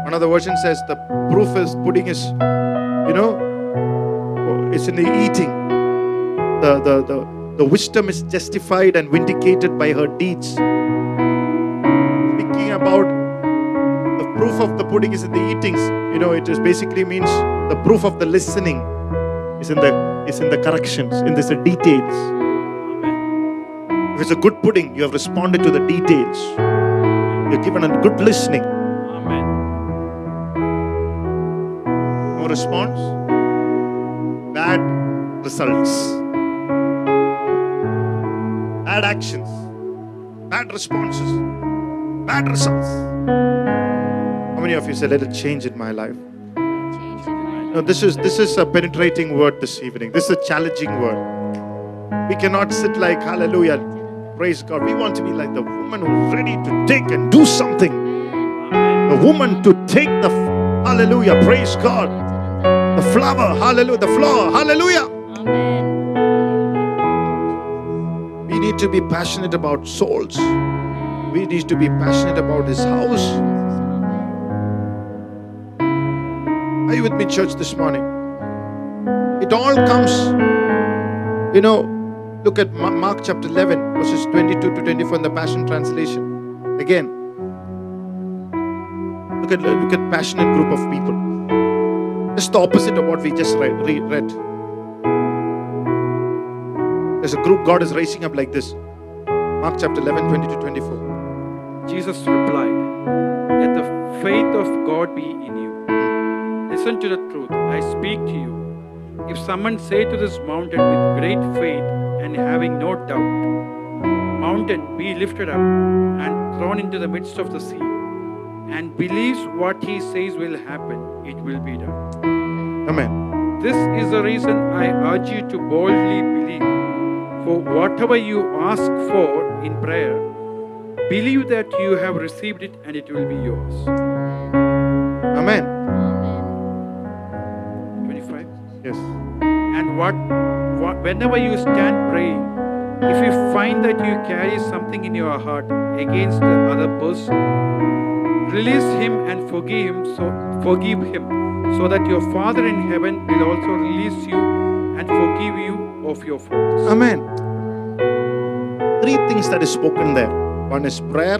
Another version says the proof is pudding is, you know, it's in the eating. The, the, the, the wisdom is justified and vindicated by her deeds. Speaking about proof of the pudding is in the eatings. You know, it is basically means the proof of the listening is in the is in the corrections, in the details. If it's a good pudding, you have responded to the details. You're given a good listening. Amen. No response, bad results, bad actions, bad responses, bad results. How many of you said, "Let it change in my life"? Change in my No, this is this is a penetrating word this evening. This is a challenging word. We cannot sit like hallelujah, praise God. We want to be like the woman who's ready to take and do something. The woman to take the hallelujah, praise God. The flower, hallelujah, the flower, hallelujah. Amen. We need to be passionate about souls. We need to be passionate about his house. Are you with me, church, this morning? It all comes, you know, look at Mark chapter 11, verses 22 to 24 in the Passion Translation. Again, look at, look at passionate group of people. Just the opposite of what we just read. re- read. There's a group God is raising up like this. Mark chapter 11, 22 to 24. Jesus replied, Let the faith of God be in you. Listen to the truth. I speak to you. If someone say to this mountain with great faith and having no doubt, Mountain, be lifted up and thrown into the midst of the sea, and believes what he says will happen, it will be done. Amen. This is the reason I urge you to boldly believe. For whatever you ask for in prayer, believe that you have received it and it will be yours. Amen. Amen. What, what whenever you stand praying, if you find that you carry something in your heart against the other person, release him and forgive him so forgive him so that your father in heaven will also release you and forgive you of your faults. Amen. Three things that is spoken there. One is prayer,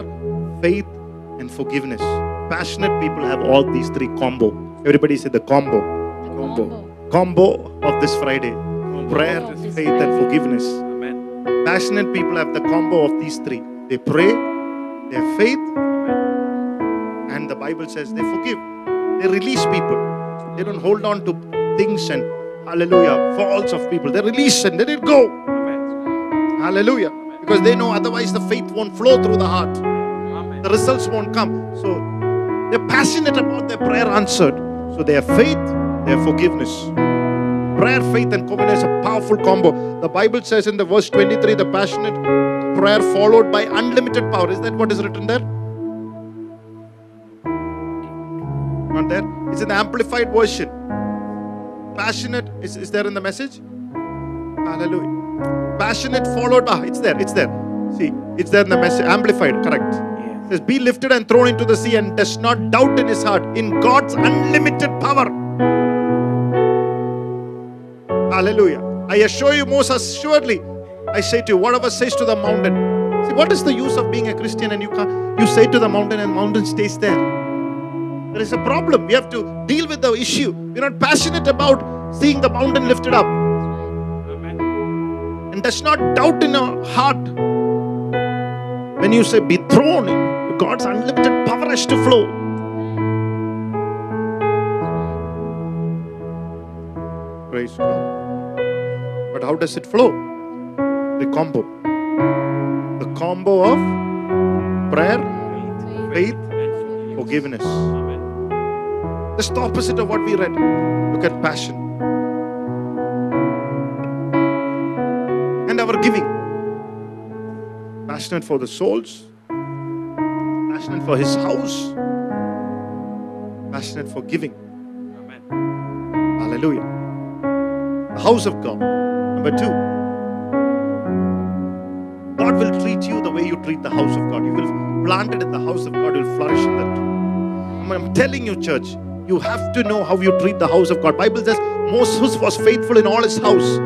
faith, and forgiveness. Passionate people have all these three combo. Everybody say the combo. The Combo. combo. Combo of this Friday. Prayer, Combo of this faith, and forgiveness. Amen. Passionate people have the combo of these three. They pray, they have faith, and the Bible says they forgive. They release people. They don't hold on to things and hallelujah, faults of people. They release and let it go. Amen. Hallelujah. Because they know otherwise the faith won't flow through the heart. Amen. The results won't come. So they're passionate about their prayer answered. So they have faith, have forgiveness. Prayer, faith, and covenant is a powerful combo. The Bible says in the verse 23, the passionate prayer followed by unlimited power. Is that what is written there? Not there. It's in the amplified version. Passionate is, is there in the message? Hallelujah. Passionate followed. Ah, it's there. It's there. See, it's there in the message. Amplified, correct. Yes. says, Be lifted and thrown into the sea and does not doubt in his heart in God's unlimited power. Hallelujah. I assure you, most assuredly, I say to you, whatever says to the mountain. See, what is the use of being a Christian and you can't, you say to the mountain and mountain stays there? There is a problem. We have to deal with the issue. We're not passionate about seeing the mountain lifted up Amen. and does not doubt in our heart. When you say be thrown, God's unlimited power has to flow. Praise God. But how does it flow? The combo. The combo of prayer, faith, forgiveness. Just the opposite of what we read. Look at passion. And our giving. Passionate for the souls, passionate for his house, passionate for giving. Amen. Hallelujah. The house of God. Number two, God will treat you the way you treat the house of God. You will planted in the house of God, you will flourish in that. I'm telling you, church, you have to know how you treat the house of God. Bible says Moses was faithful in all his house.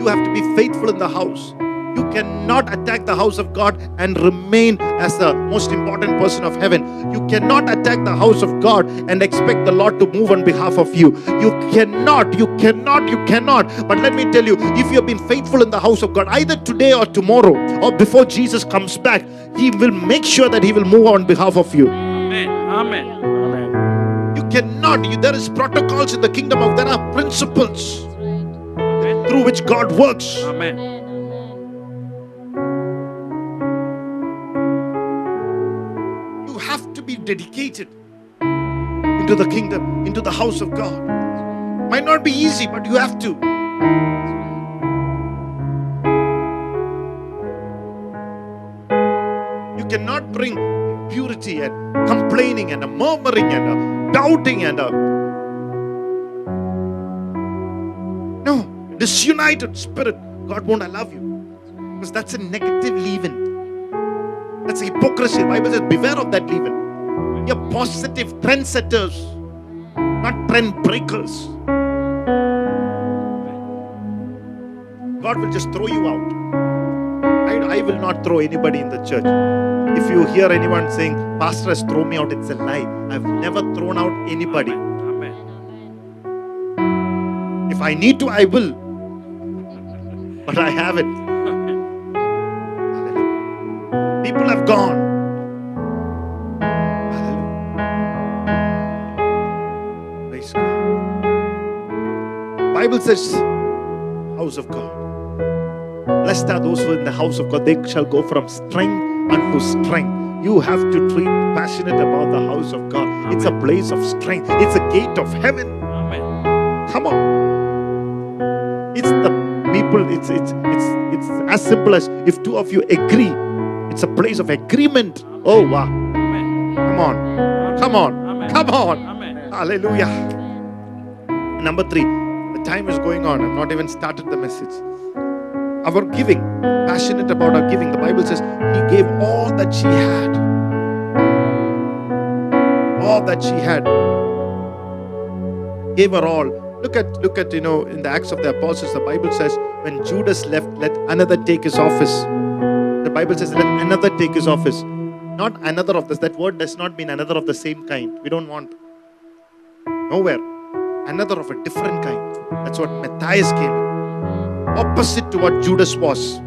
You have to be faithful in the house. You cannot attack the house of God and remain as the most important person of heaven. You cannot attack the house of God and expect the Lord to move on behalf of you. You cannot, you cannot, you cannot. But let me tell you, if you have been faithful in the house of God, either today or tomorrow or before Jesus comes back, He will make sure that He will move on behalf of you. Amen. Amen. Amen. You cannot, you, there is protocols in the kingdom of, there are principles Amen. through which God works. Amen. Be dedicated into the kingdom, into the house of God. Might not be easy, but you have to. You cannot bring purity and complaining and a murmuring and a doubting and a no disunited spirit. God won't allow you because that's a negative leaven. That's hypocrisy. The Bible says, beware of that leaven. You're positive trendsetters, not trend breakers. God will just throw you out. I, I will not throw anybody in the church. If you hear anyone saying, Pastor has thrown me out, it's a lie. I've never thrown out anybody. Amen. Amen. If I need to, I will. But I haven't. People have gone. Bible says, house of God. Blessed are those who are in the house of God. They shall go from strength unto strength. You have to treat passionate about the house of God. It's a place of strength. It's a gate of heaven. Amen. Come on. It's the people, it's it's it's it's as simple as if two of you agree. It's a place of agreement. Oh wow. Amen. Come on. Come on. Amen. Come on. Amen. Hallelujah. Number three, time is going on. I've not even started the message. Our giving, passionate about our giving. The Bible says he gave all that she had. All that she had. Gave her all. Look at look at you know in the Acts of the Apostles, the Bible says when Judas left, let another take his office. The Bible says let another take his office. Not another of this. That word does not mean another of the same kind. We don't want. Nowhere. Another of a different kind. That's what Matthias came. Opposite to what Judas was.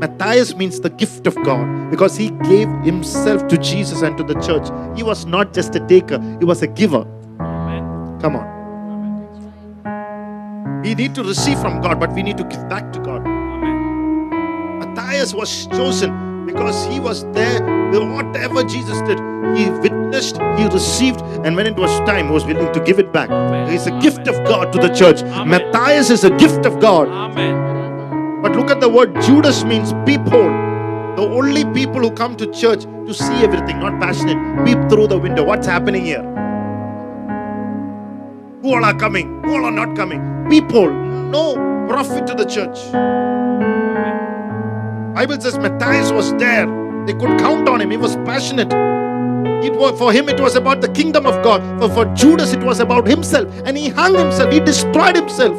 Matthias means the gift of God because he gave himself to Jesus and to the church. He was not just a taker, he was a giver. Come on. We need to receive from God, but we need to give back to God. Matthias was chosen because he was there. With whatever Jesus did, he witnessed, he received, and when it was time, he was willing to give it back. He's a gift of God to the church. Matthias is a gift of God. But look at the word Judas means peephole. The only people who come to church to see everything, not passionate, peep through the window. What's happening here? Who all are coming? Who all are not coming? People, No profit to the church. Bible says Matthias was there. They could count on him. He was passionate. It was for him. It was about the kingdom of God. For for Judas, it was about himself, and he hung himself. He destroyed himself.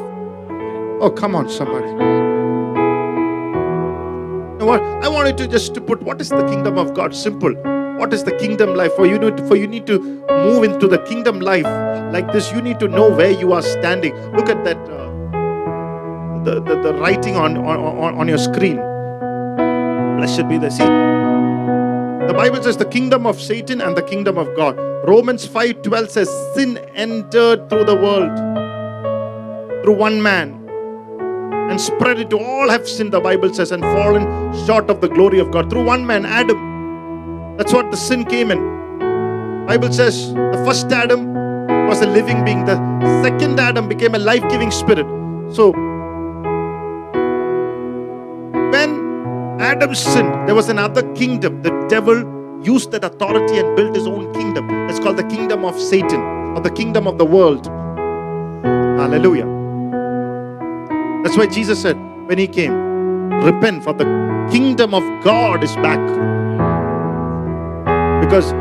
Oh, come on, somebody. I wanted to just to put what is the kingdom of God? Simple. What is the kingdom life? For you need to, for you need to move into the kingdom life like this. You need to know where you are standing. Look at that. Uh, the, the, the writing on, on, on, on your screen. Blessed be the see. The Bible says the kingdom of Satan and the kingdom of God. Romans 5:12 says sin entered through the world through one man and spread it to all have sinned, the Bible says, and fallen short of the glory of God. Through one man, Adam. That's what the sin came in. Bible says the first Adam was a living being. The second Adam became a life-giving spirit. So Adam sinned, there was another kingdom. The devil used that authority and built his own kingdom. It's called the kingdom of Satan or the kingdom of the world. Hallelujah. That's why Jesus said when he came, repent for the kingdom of God is back. Because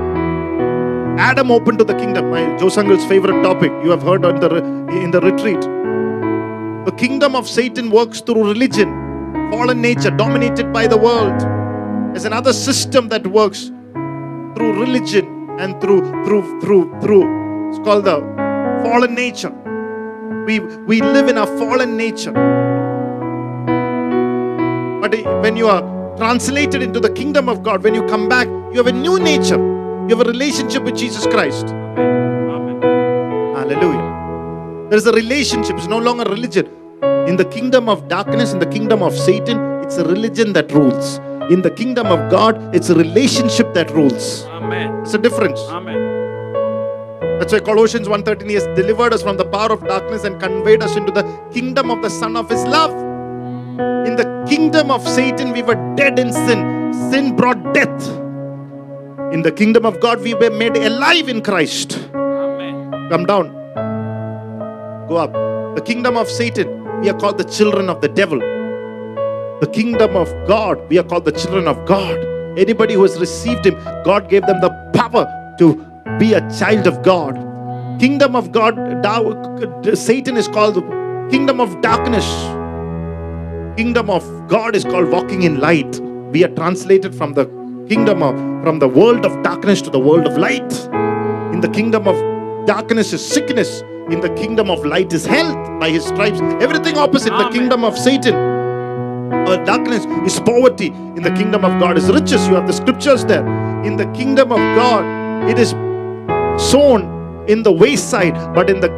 Adam opened to the kingdom. My Joe Sangal's favorite topic. You have heard on the in the retreat. The kingdom of Satan works through religion, fallen nature, dominated by the world. There's another system that works through religion and through through through through. It's called the fallen nature. We we live in a fallen nature. But when you are translated into the kingdom of God, when you come back, you have a new nature. You have a relationship with Jesus Christ. Amen. Hallelujah. There is a relationship, it's no longer religion. In the kingdom of darkness, in the kingdom of Satan, it's a religion that rules. In the kingdom of God, it's a relationship that rules. It's a difference. That's why Colossians 1:13 he has delivered us from the power of darkness and conveyed us into the kingdom of the Son of His love. In the kingdom of Satan, we were dead in sin. Sin brought death. In the kingdom of God, we were made alive in Christ. Come down. Go up. The kingdom of Satan, we are called the children of the devil. The kingdom of God, we are called the children of God. Anybody who has received Him, God gave them the power to be a child of God. Kingdom of God, Satan is called the kingdom of darkness. Kingdom of God is called walking in light. We are translated from the kingdom of from the world of darkness to the world of light. In the kingdom of darkness is sickness. In the kingdom of light is health by his stripes. Everything opposite. The kingdom of Satan or darkness is poverty. In the kingdom of God is riches. You have the scriptures there. In the kingdom of God, it is sown in the wayside, but in the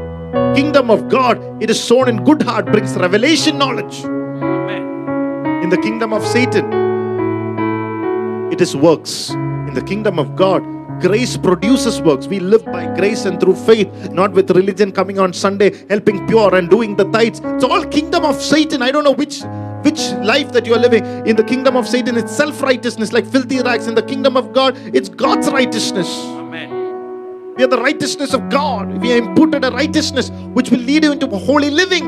kingdom of God, it is sown in good heart, brings revelation knowledge. In the kingdom of Satan, it is works. In the kingdom of God, grace produces works. We live by grace and through faith, not with religion coming on Sunday, helping pure and doing the tithes. It's all kingdom of Satan. I don't know which which life that you are living. In the kingdom of Satan, it's self-righteousness, like filthy rags. In the kingdom of God, it's God's righteousness. Amen. We are the righteousness of God. We are imputed a righteousness which will lead you into holy living.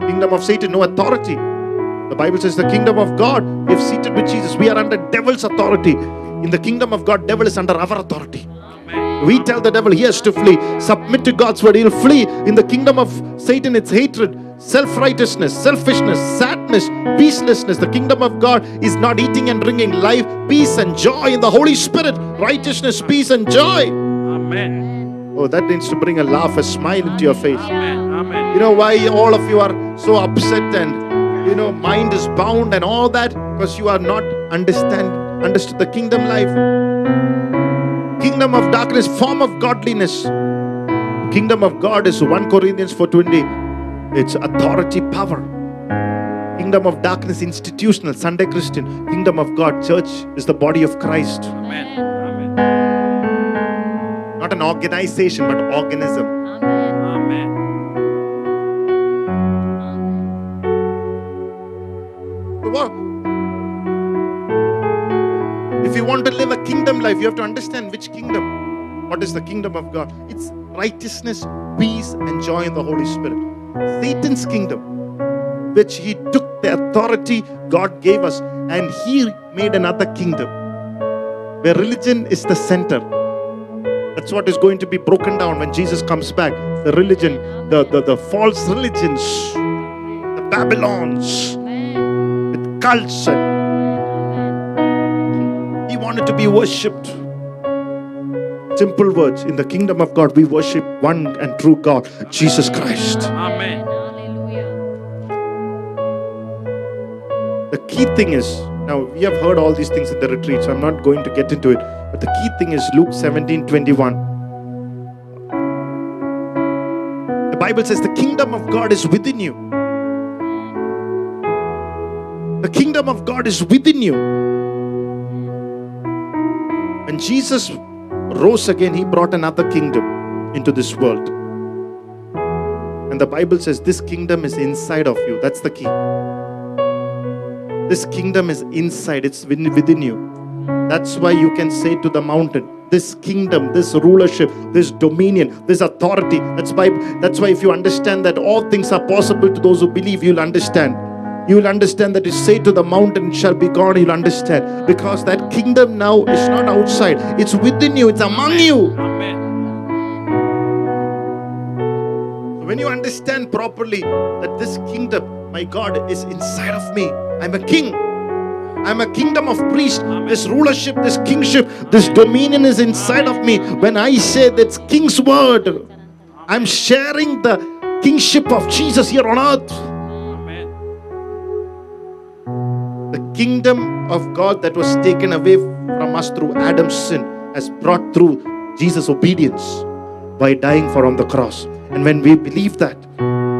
Kingdom of Satan, no authority. The Bible says the kingdom of God, we have seated with Jesus. We are under devil's authority. In the kingdom of God, devil is under our authority. We tell the devil he has to flee. Submit to God's word, he'll flee. In the kingdom of Satan, it's hatred, self righteousness, selfishness, sadness, peacelessness. The kingdom of God is not eating and drinking life, peace, and joy in the Holy Spirit. Righteousness, peace, and joy. Amen. Oh, that needs to bring a laugh, a smile into your face. Amen. Amen. You know why all of you are so upset and you know mind is bound and all that because you are not understand understood the kingdom life. Kingdom of darkness, form of godliness. Kingdom of God is 1 Corinthians 4:20. It's authority, power. Kingdom of darkness, institutional, Sunday Christian. Kingdom of God, church is the body of Christ. Amen. Amen. Not an organization, but organism. Want to live a kingdom life, you have to understand which kingdom. What is the kingdom of God? It's righteousness, peace, and joy in the Holy Spirit. Satan's kingdom, which he took the authority God gave us and he made another kingdom where religion is the center. That's what is going to be broken down when Jesus comes back. The religion, the, the, the false religions, the Babylons, with cults and Amen. he wanted to be worshipped. Simple words in the kingdom of God, we worship one and true God, Jesus Christ. Amen. The key thing is now we have heard all these things in the retreat, so I'm not going to get into it. But the key thing is Luke 17 21. The Bible says the kingdom of God is within you. The kingdom of God is within you. When Jesus rose again, he brought another kingdom into this world. And the Bible says this kingdom is inside of you. That's the key. This kingdom is inside, it's within you. That's why you can say to the mountain, this kingdom, this rulership, this dominion, this authority. That's why that's why if you understand that all things are possible to those who believe, you'll understand. You will understand that you say to the mountain, shall be gone, you'll understand. Because that kingdom now is not outside, it's within you, it's among you. Amen. When you understand properly that this kingdom, my God, is inside of me, I'm a king. I'm a kingdom of priests. This rulership, this kingship, this dominion is inside of me. When I say that's king's word, I'm sharing the kingship of Jesus here on earth. Kingdom of God that was taken away from us through Adam's sin has brought through Jesus' obedience by dying for on the cross. And when we believe that,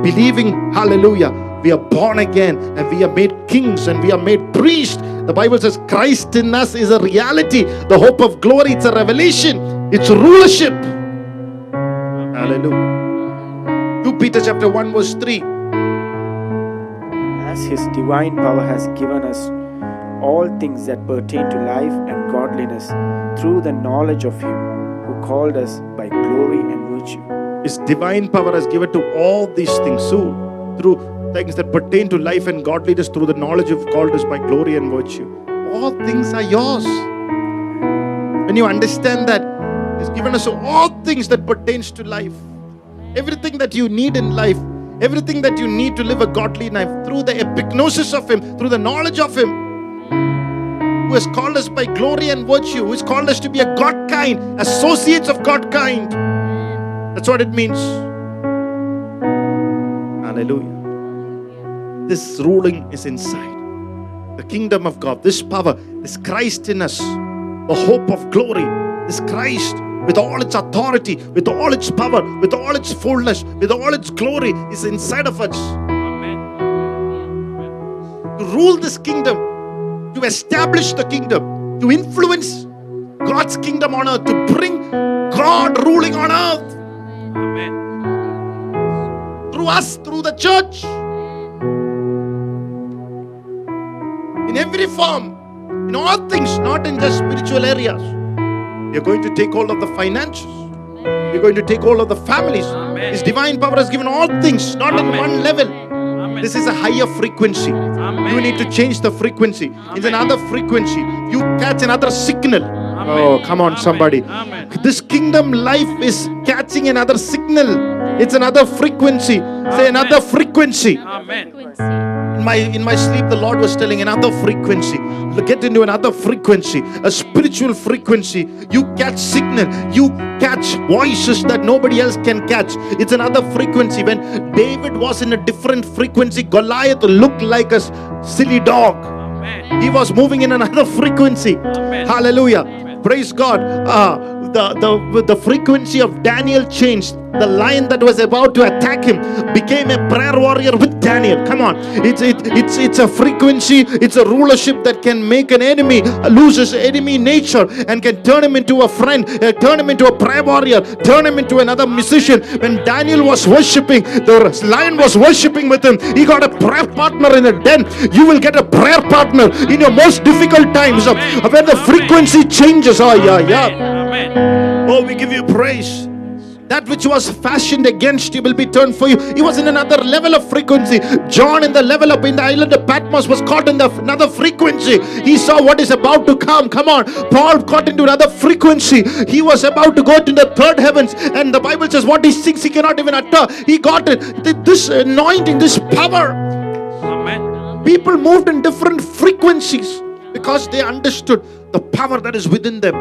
believing, hallelujah, we are born again and we are made kings and we are made priests. The Bible says Christ in us is a reality, the hope of glory, it's a revelation, it's rulership. Hallelujah. 2 Peter chapter 1, verse 3. As His divine power has given us all things that pertain to life and godliness through the knowledge of Him who called us by glory and virtue. His divine power has given to all these things so through things that pertain to life and godliness through the knowledge of called us by glory and virtue. All things are yours. When you understand that, He's given us all things that pertains to life. Everything that you need in life, everything that you need to live a godly life through the epignosis of Him, through the knowledge of Him, who has called us by glory and virtue, who has called us to be a God kind, associates of God kind. That's what it means. Hallelujah. This ruling is inside. The kingdom of God, this power, this Christ in us, the hope of glory, this Christ with all its authority, with all its power, with all its fullness, with all its glory is inside of us. Amen. To rule this kingdom, to establish the kingdom, to influence God's kingdom on earth, to bring God ruling on earth Amen. through us, through the church. In every form, in all things, not in just spiritual areas. Are going to take hold of the finances. We're going to take hold of the families. Amen. His divine power has given all things, not in Amen. one level. Amen. This is a higher frequency. Amen. You need to change the frequency. It's another frequency. You catch another signal. Amen. Oh, come on, Amen. somebody. Amen. This kingdom life is catching another signal. It's another frequency. Say another frequency. Amen. My in my sleep, the Lord was telling another frequency. Get into another frequency, a spiritual frequency. You catch signal, you catch voices that nobody else can catch. It's another frequency. When David was in a different frequency, Goliath looked like a silly dog. Amen. He was moving in another frequency. Amen. Hallelujah. Praise God. Uh, the, the, the frequency of Daniel changed. The lion that was about to attack him became a prayer warrior Daniel. Come on. It's, it, it's, it's a frequency, it's a rulership that can make an enemy lose his enemy nature and can turn him into a friend, uh, turn him into a prayer warrior, turn him into another musician. When Daniel was worshiping, the lion was worshiping with him. He got a prayer partner in a den. You will get a prayer partner in your most difficult times Amen. when the frequency changes. Oh, yeah, yeah. Amen. Oh, we give you praise. That which was fashioned against you will be turned for you. He was in another level of frequency. John, in the level up in the island of Patmos, was caught in the another frequency. He saw what is about to come. Come on, Paul caught into another frequency. He was about to go to the third heavens, and the Bible says, "What he thinks he cannot even utter." He got it. This anointing, this power. Amen. People moved in different frequencies because they understood the power that is within them.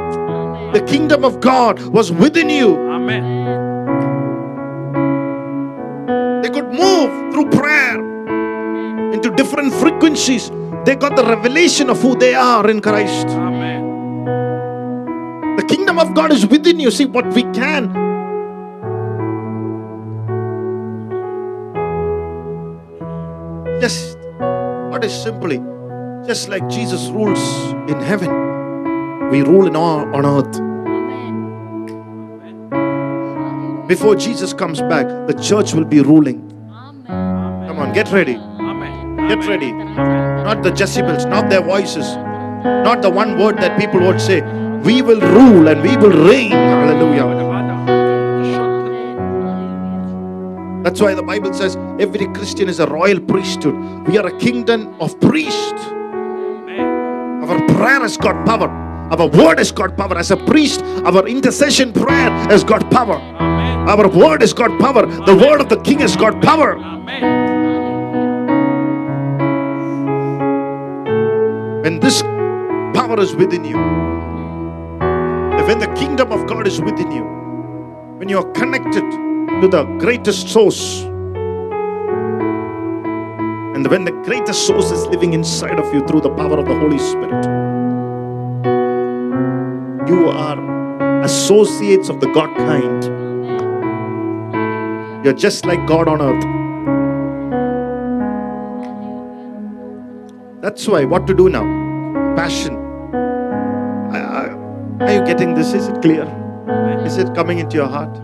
The kingdom of God was within you. Amen. They could move through prayer into different frequencies. They got the revelation of who they are in Christ. Amen. The kingdom of God is within you. See what we can. Just what is simply just like Jesus rules in heaven, we rule in our, on earth. Before Jesus comes back, the church will be ruling. Amen. Come on, get ready. Amen. Get ready. Not the Jezebels, not their voices, not the one word that people would say. We will rule and we will reign. Hallelujah. That's why the Bible says every Christian is a royal priesthood. We are a kingdom of priests. Our prayer has got power. Our word has got power. As a priest, our intercession prayer has got power. Our word has got power. The word of the king has got power. When this power is within you, when the kingdom of God is within you, when you are connected to the greatest source, and when the greatest source is living inside of you through the power of the Holy Spirit, you are associates of the God kind. You're just like God on earth. That's why what to do now? Passion. Are you getting this? Is it clear? Is it coming into your heart?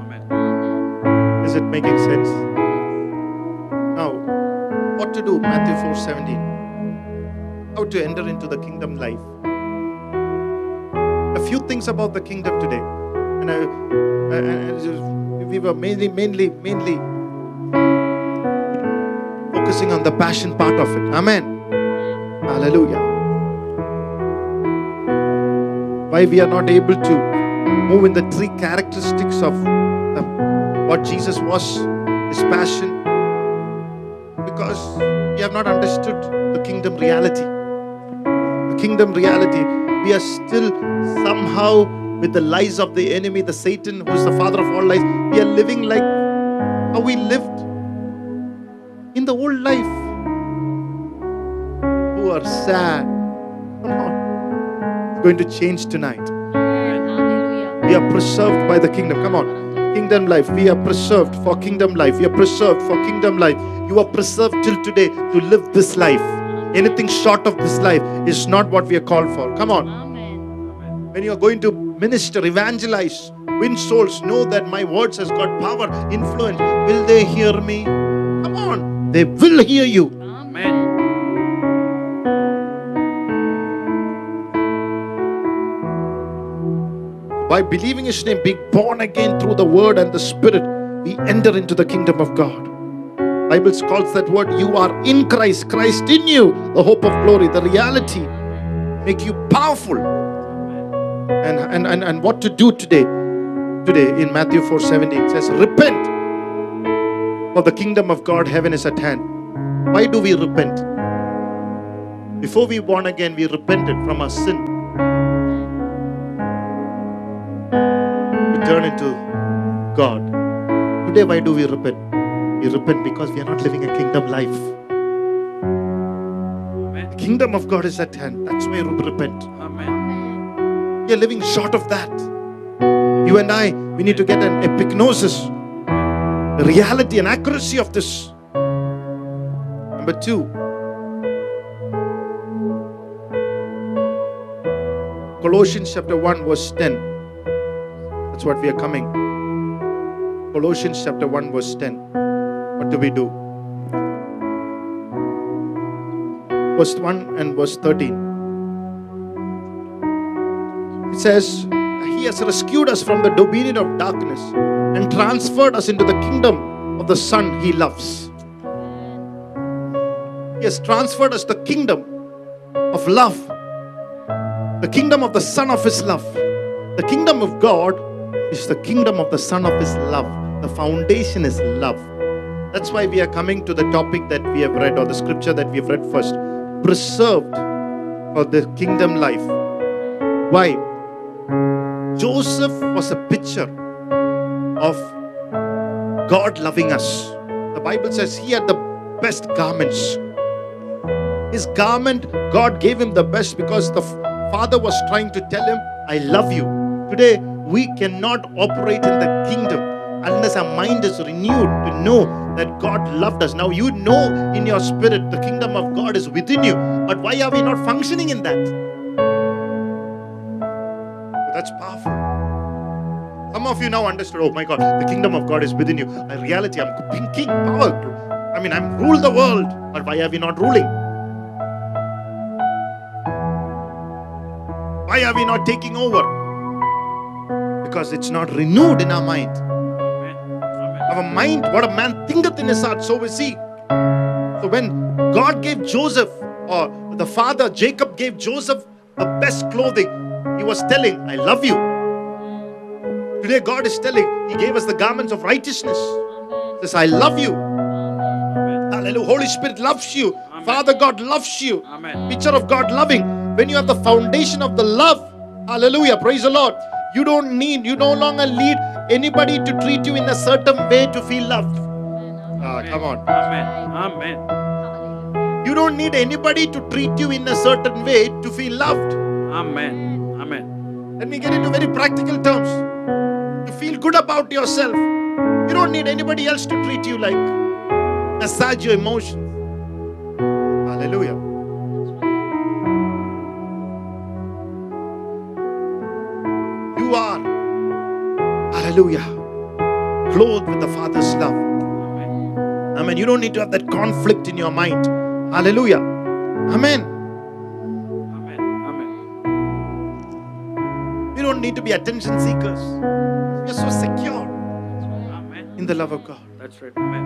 Is it making sense? Now, what to do? Matthew 4:17. How to enter into the kingdom life. A few things about the kingdom today. And I, I- I- we were mainly, mainly, mainly focusing on the passion part of it. Amen. Hallelujah. Why we are not able to move in the three characteristics of the, what Jesus was, his passion, because we have not understood the kingdom reality. The kingdom reality, we are still somehow with the lies of the enemy, the Satan, who is the father of all lies. We are living like how we lived in the old life. Who are sad. Come on. It's going to change tonight. We are preserved by the kingdom. Come on. Kingdom life. We are preserved for kingdom life. We are preserved for kingdom life. You are preserved till today to live this life. Anything short of this life is not what we are called for. Come on. Amen. When you are going to minister, evangelize, win souls, know that my words has got power, influence. Will they hear me? Come on. They will hear you. Amen. By believing his name, being born again through the word and the spirit, we enter into the kingdom of God. Bible calls that word you are in Christ, Christ in you, the hope of glory, the reality, make you powerful. And and and, and what to do today? Today in Matthew 4 17 says, Repent For the kingdom of God, heaven is at hand. Why do we repent? Before we born again, we repented from our sin. We turn into God. Today, why do we repent? We repent because we are not living a kingdom life. The kingdom of God is at hand. That's why we repent. Amen. We are living short of that. You and I, we need to get an epignosis, reality and accuracy of this. Number two, Colossians chapter 1, verse 10. That's what we are coming. Colossians chapter 1, verse 10. What do we do? Verse 1 and verse 13. It says, He has rescued us from the dominion of darkness and transferred us into the kingdom of the Son He loves. He has transferred us the kingdom of love, the kingdom of the Son of His love. The kingdom of God is the kingdom of the Son of His love. The foundation is love. That's why we are coming to the topic that we have read, or the scripture that we have read first. Preserved for the kingdom life. Why? Joseph was a picture of God loving us. The Bible says he had the best garments. His garment, God gave him the best because the father was trying to tell him, I love you. Today, we cannot operate in the kingdom unless our mind is renewed to know that God loved us. Now, you know in your spirit the kingdom of God is within you, but why are we not functioning in that? That's powerful. Some of you now understood, oh my God, the kingdom of God is within you. In reality, I'm king, king, power. I mean, I'm rule the world, but why are we not ruling? Why are we not taking over? Because it's not renewed in our mind. Our mind, what a man thinketh in his heart, so is he. So when God gave Joseph, or the father Jacob gave Joseph the best clothing, he was telling, I love you. Today, God is telling, He gave us the garments of righteousness. He says, I love you. Hallelujah. Holy Spirit loves you. Amen. Father God loves you. Amen. Picture of God loving. When you have the foundation of the love, hallelujah, praise the Lord. You don't need, you no longer need anybody to treat you in a certain way to feel loved. Ah, come on. Amen. Amen. You don't need anybody to treat you in a certain way to feel loved. Amen. Amen. Let me get into very practical terms. You feel good about yourself. You don't need anybody else to treat you like massage your emotions. Hallelujah. You are, hallelujah, clothed with the Father's love. Amen. Amen. You don't need to have that conflict in your mind. Hallelujah. Amen. Amen. Don't need to be attention seekers. We're so secure Amen. in the love of God. That's right. Amen.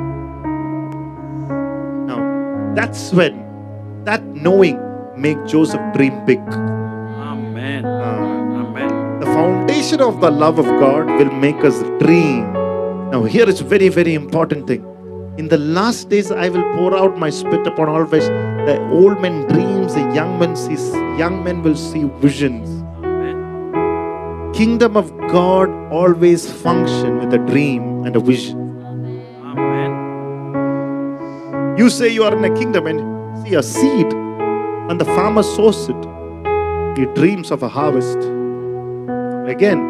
Now, that's when that knowing make Joseph dream big. Amen. Uh, Amen. the foundation of the love of God will make us dream. Now, here is a very, very important thing. In the last days, I will pour out my spit upon all flesh. The old men dreams, the young men sees, young men will see visions. Kingdom of God always function with a dream and a vision. Amen. You say you are in a kingdom and see a seed, and the farmer sows it. He dreams of a harvest. Again,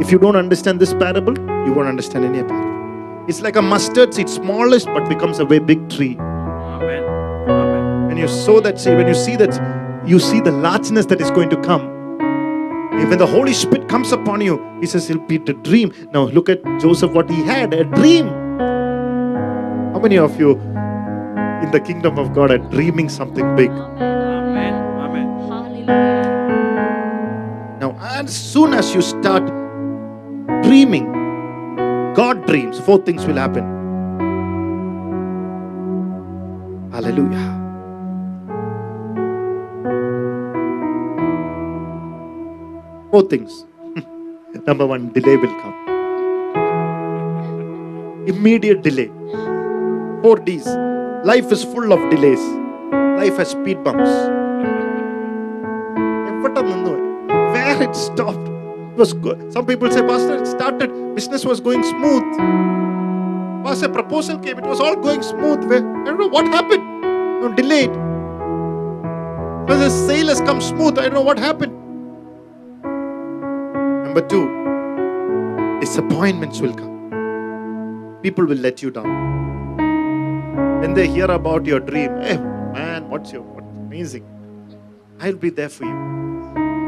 if you don't understand this parable, you won't understand any parable. It's like a mustard seed, smallest but becomes a very big tree. Amen. Amen. When you sow that seed, when you see that, you see the largeness that is going to come. And when the Holy Spirit comes upon you, He says it'll be the dream. Now look at Joseph, what he had a dream. How many of you in the kingdom of God are dreaming something big? Amen. Amen. Hallelujah. Now, as soon as you start dreaming, God dreams, four things will happen. Hallelujah. Four things. Number one, delay will come. Immediate delay. Four D's. Life is full of delays. Life has speed bumps. Where it stopped it was good. Some people say, Pastor, it started. Business was going smooth. Pastor, proposal came. It was all going smooth. Where, I don't know what happened. No, delayed. the sale has come smooth. I don't know what happened number two disappointments will come people will let you down when they hear about your dream hey man what's your what's amazing i'll be there for you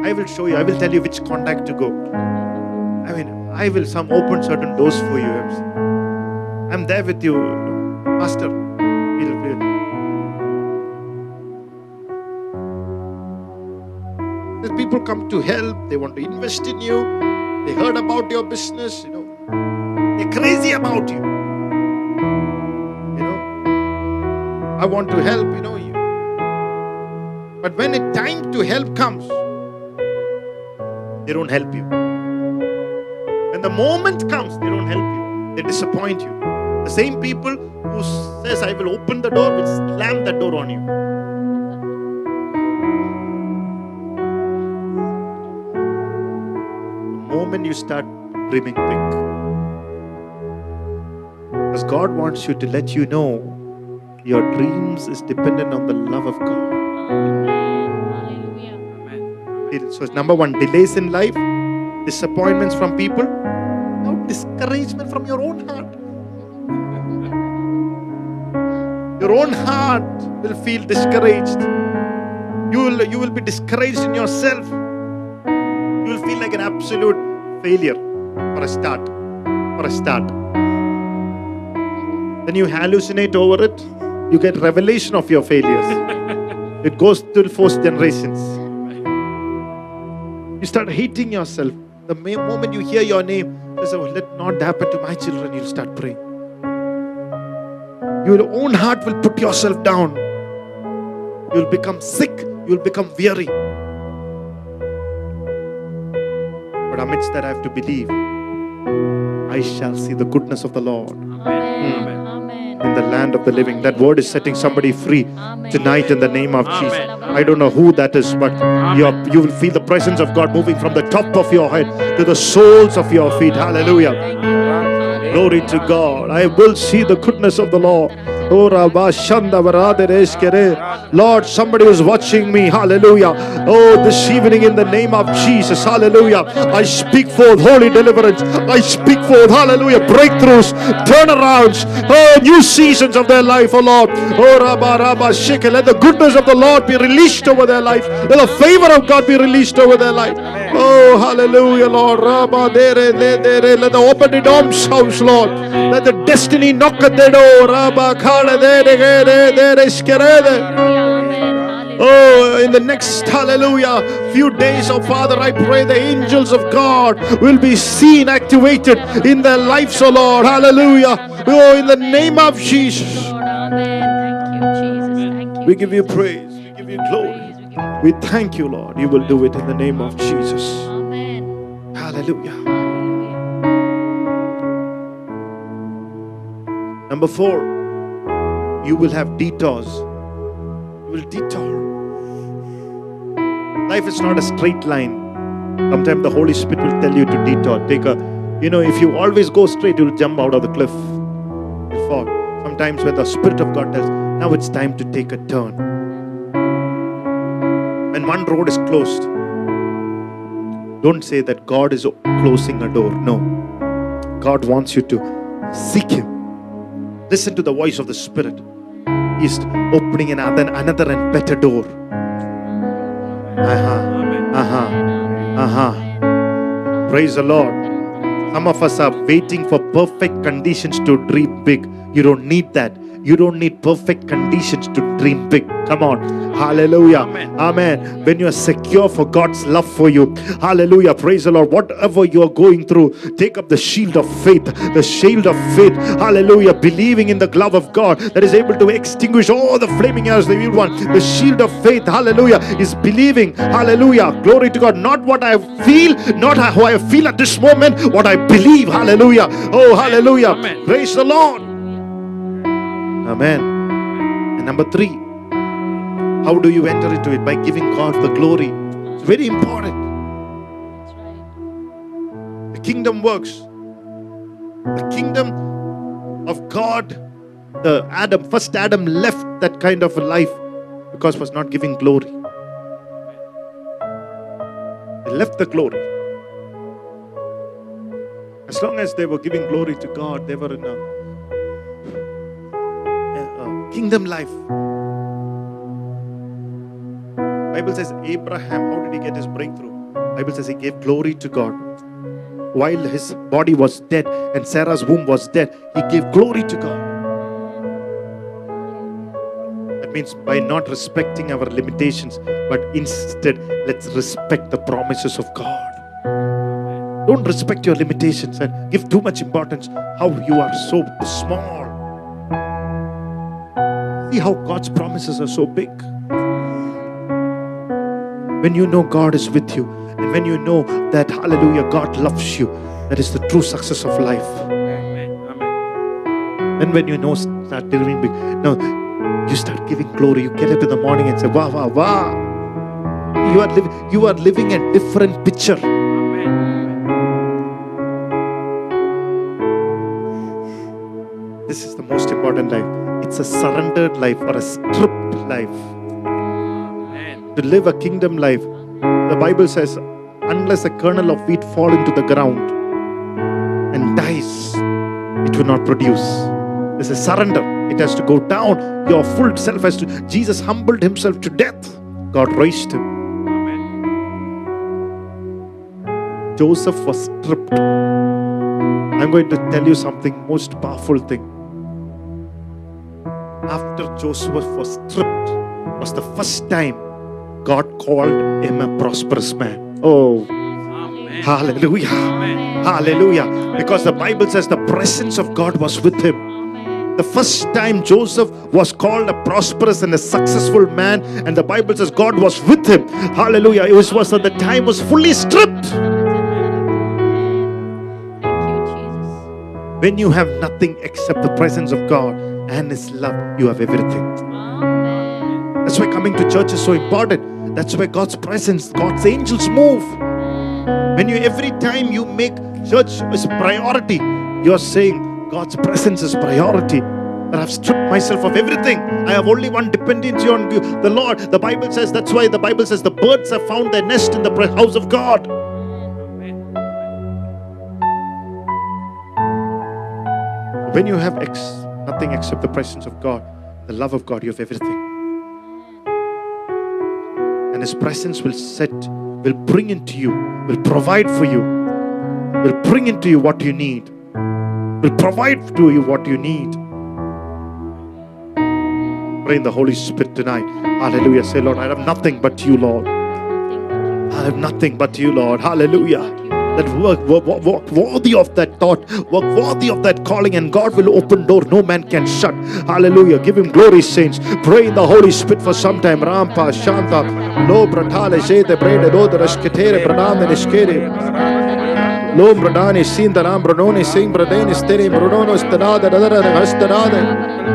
I will show you. I will tell you which contact to go. I mean, I will some open certain doors for you. I'm- there with you, Master. We'll, we'll. People come to help. They want to invest in you. They heard about your business. You know, they're crazy about you. You know, I want to help. You know, you. But when a time to help comes, they don't help you. When the moment comes, they don't help you. They disappoint you. The same people who says, I will open the door, will slam that door on you. Moment you start dreaming big. Because God wants you to let you know your dreams is dependent on the love of God. Hallelujah. Amen. So, it's number one, delays in life, disappointments from people, now discouragement from your own heart. Your own heart will feel discouraged. You will, you will be discouraged in yourself. You will feel like an absolute failure for a start. For a start. Then you hallucinate over it. You get revelation of your failures. it goes till fourth generations. You start hating yourself. The moment you hear your name, you say, oh, let not happen to my children, you'll start praying. Your own heart will put yourself down. You'll become sick. You'll become weary. But amidst that, I have to believe I shall see the goodness of the Lord Amen. Amen. in the land of the living. That word is setting somebody free tonight in the name of Jesus. I don't know who that is, but you you will feel the presence of God moving from the top of your head to the soles of your feet. Hallelujah. Thank you, Lord. Glory to God. I will see the goodness of the Lord. Lord, somebody is watching me. Hallelujah. Oh, this evening in the name of Jesus. Hallelujah. I speak forth holy deliverance. I speak forth, hallelujah, breakthroughs, turnarounds, oh, new seasons of their life, oh Lord. Oh, Rabba Rabba Sheke. Let the goodness of the Lord be released over their life. Let the favor of God be released over their life. Oh, hallelujah, Lord. Rabba dere de dere. Let the open arms house, Lord. Let the destiny knock at the door. Oh, in the next hallelujah, few days, oh Father, I pray the angels of God will be seen activated in their lives, oh Lord. Hallelujah. Oh, in the name of Jesus, Amen. Thank you, Jesus. Thank you. we give you praise, we give you glory. We you thank you, Lord. You will do it in the name of Jesus. Amen. Hallelujah. Hallelujah. Number four, you will have detours. You will detour. Life is not a straight line. Sometimes the Holy Spirit will tell you to detour. Take a, you know, if you always go straight, you'll jump out of the cliff. Fall. Sometimes when the Spirit of God tells, now it's time to take a turn. When one road is closed, don't say that God is closing a door. No. God wants you to seek Him. Listen to the voice of the Spirit. He's opening another, another and better door. Uh-huh. Uh-huh. Uh-huh. Praise the Lord. Some of us are waiting for perfect conditions to dream big. You don't need that. You don't need perfect conditions to dream big. Come on. Hallelujah. Amen. Amen. When you are secure for God's love for you. Hallelujah. Praise the Lord. Whatever you are going through, take up the shield of faith. The shield of faith. Hallelujah. Believing in the glove of God that is able to extinguish all the flaming arrows of the evil one. The shield of faith. Hallelujah. Is believing. Hallelujah. Glory to God. Not what I feel, not how I feel at this moment, what I believe. Hallelujah. Oh, hallelujah. Amen. Praise the Lord. Amen. And number three, how do you enter into it? By giving God the glory. It's very important. The kingdom works. The kingdom of God, the Adam, first Adam left that kind of a life because was not giving glory. They left the glory. As long as they were giving glory to God, they were in a, kingdom life. Bible says Abraham, how did he get his breakthrough? Bible says he gave glory to God while his body was dead and Sarah's womb was dead, he gave glory to God. That means by not respecting our limitations, but instead let's respect the promises of God. Don't respect your limitations and give too much importance how you are so small. See how God's promises are so big. When you know God is with you, and when you know that, hallelujah, God loves you, that is the true success of life. Amen. Amen. And when you know, start dreaming big. No, you start giving glory. You get up in the morning and say, wow, wow, wow. You are, living. you are living a different picture. Amen. This is the most important life. It's a surrendered life or a stripped life. Amen. To live a kingdom life, the Bible says, unless a kernel of wheat fall into the ground and dies, it will not produce. There's a surrender. It has to go down. Your full self has to. Jesus humbled himself to death. God raised him. Amen. Joseph was stripped. I'm going to tell you something most powerful thing. After Joseph was stripped, was the first time God called him a prosperous man. Oh, Amen. hallelujah. Amen. Hallelujah. Because the Bible says the presence of God was with him. The first time Joseph was called a prosperous and a successful man, and the Bible says God was with him. Hallelujah. It was, was at the time was fully stripped. Thank you, Jesus. When you have nothing except the presence of God and His love, you have everything. That's why coming to church is so important. That's why God's presence, God's angels move. When you every time you make church is priority, you're saying God's presence is priority. That I've stripped myself of everything. I have only one dependency on you, the Lord. The Bible says that's why the Bible says the birds have found their nest in the house of God. When you have ex- nothing except the presence of God, the love of God, you have everything. And His presence will set, will bring into you, will provide for you, will bring into you what you need, will provide to you what you need. Pray in the Holy Spirit tonight. Hallelujah. Say, Lord, I have nothing but you, Lord. I have nothing but you, Lord. Hallelujah. That work, work, work, worthy of that thought, work worthy of that calling, and God will open door no man can shut. Hallelujah. Give him glory, saints. Pray in the Holy Spirit for some time. Rampa, Shanta, Lo Bratale, Shede, Brede, Lodra, Sketere, Branane, Neskere. Lo Bradani, Sinda, Lambronone, Sing, Bradene, Stere, Brunono, Stanada, Hastanada.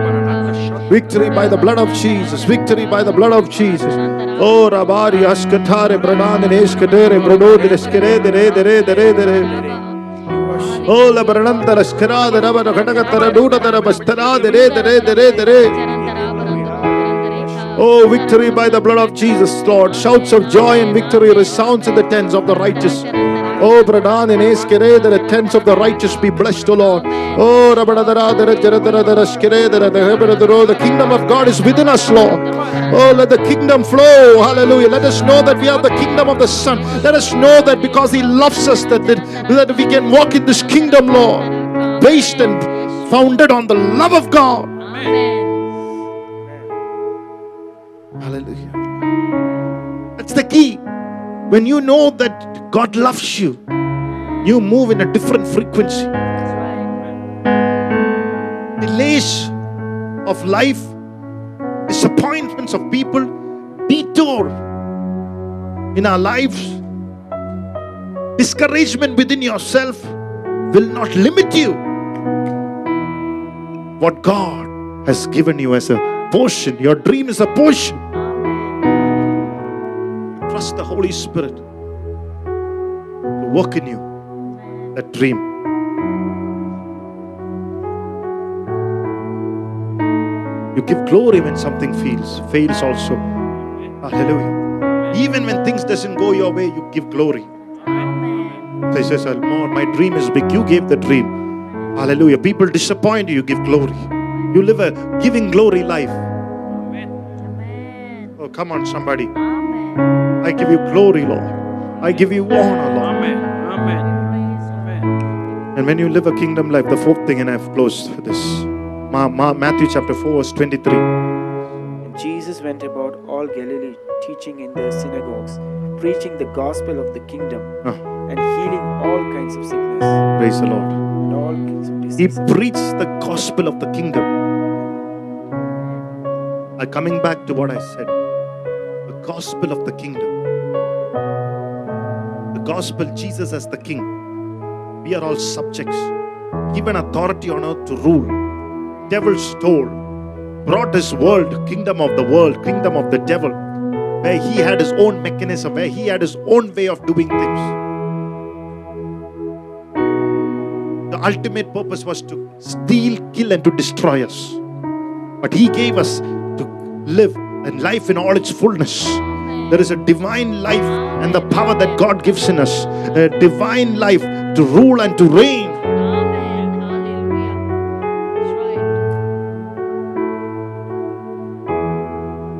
Victory by the blood of Jesus. Victory by the blood of Jesus. Oh, Rabari, Askatare, Branane, Eskadere, Bruno, Deskere, Dere, Dere, Dere, Dere. Oh, la Brananta, Raskarada, Rabana, Kanakatara, Duda, Bastara, Dere, Dere, Dere, Dere. Oh, victory by the blood of Jesus, Lord. Shouts of joy and victory resounds in the tents of the righteous. Oh, Eskere, the tents of the righteous be blessed, O Lord. Oh, the kingdom of God is within us, Lord. Oh, let the kingdom flow. Hallelujah. Let us know that we are the kingdom of the Son. Let us know that because He loves us, that, that, that we can walk in this kingdom, Lord, based and founded on the love of God. Amen. Hallelujah. That's the key. When you know that God loves you, you move in a different frequency. Right. Delays of life, disappointments of people, detour in our lives, discouragement within yourself will not limit you. What God has given you as a portion. Your dream is a portion. Trust the Holy Spirit work in you that dream. You give glory when something fails, fails also. Ah, hallelujah. Even when things doesn't go your way, you give glory. He says, Lord, my dream is big. You gave the dream. Hallelujah. People disappoint you, you give glory. You live a giving glory life. Amen. Oh, come on, somebody. Amen. I give you glory, Lord. I give you honor, Lord. Amen. Amen. Praise the Lord. Amen. And when you live a kingdom life, the fourth thing, and I've closed for this. Ma- Ma- Matthew chapter 4, verse 23. And Jesus went about all Galilee, teaching in their synagogues, preaching the gospel of the kingdom, Ah. and healing all kinds of sickness Praise the Lord. and all kinds of He preached the gospel of the kingdom. Uh, coming back to what I said, the gospel of the kingdom. Gospel, Jesus as the king. We are all subjects, given authority on earth to rule. Devil stole, brought his world, kingdom of the world, kingdom of the devil, where he had his own mechanism, where he had his own way of doing things. The ultimate purpose was to steal, kill, and to destroy us. But He gave us to live and life in all its fullness. There is a divine life and the power that God gives in us, a divine life to rule and to reign. Amen. That's right.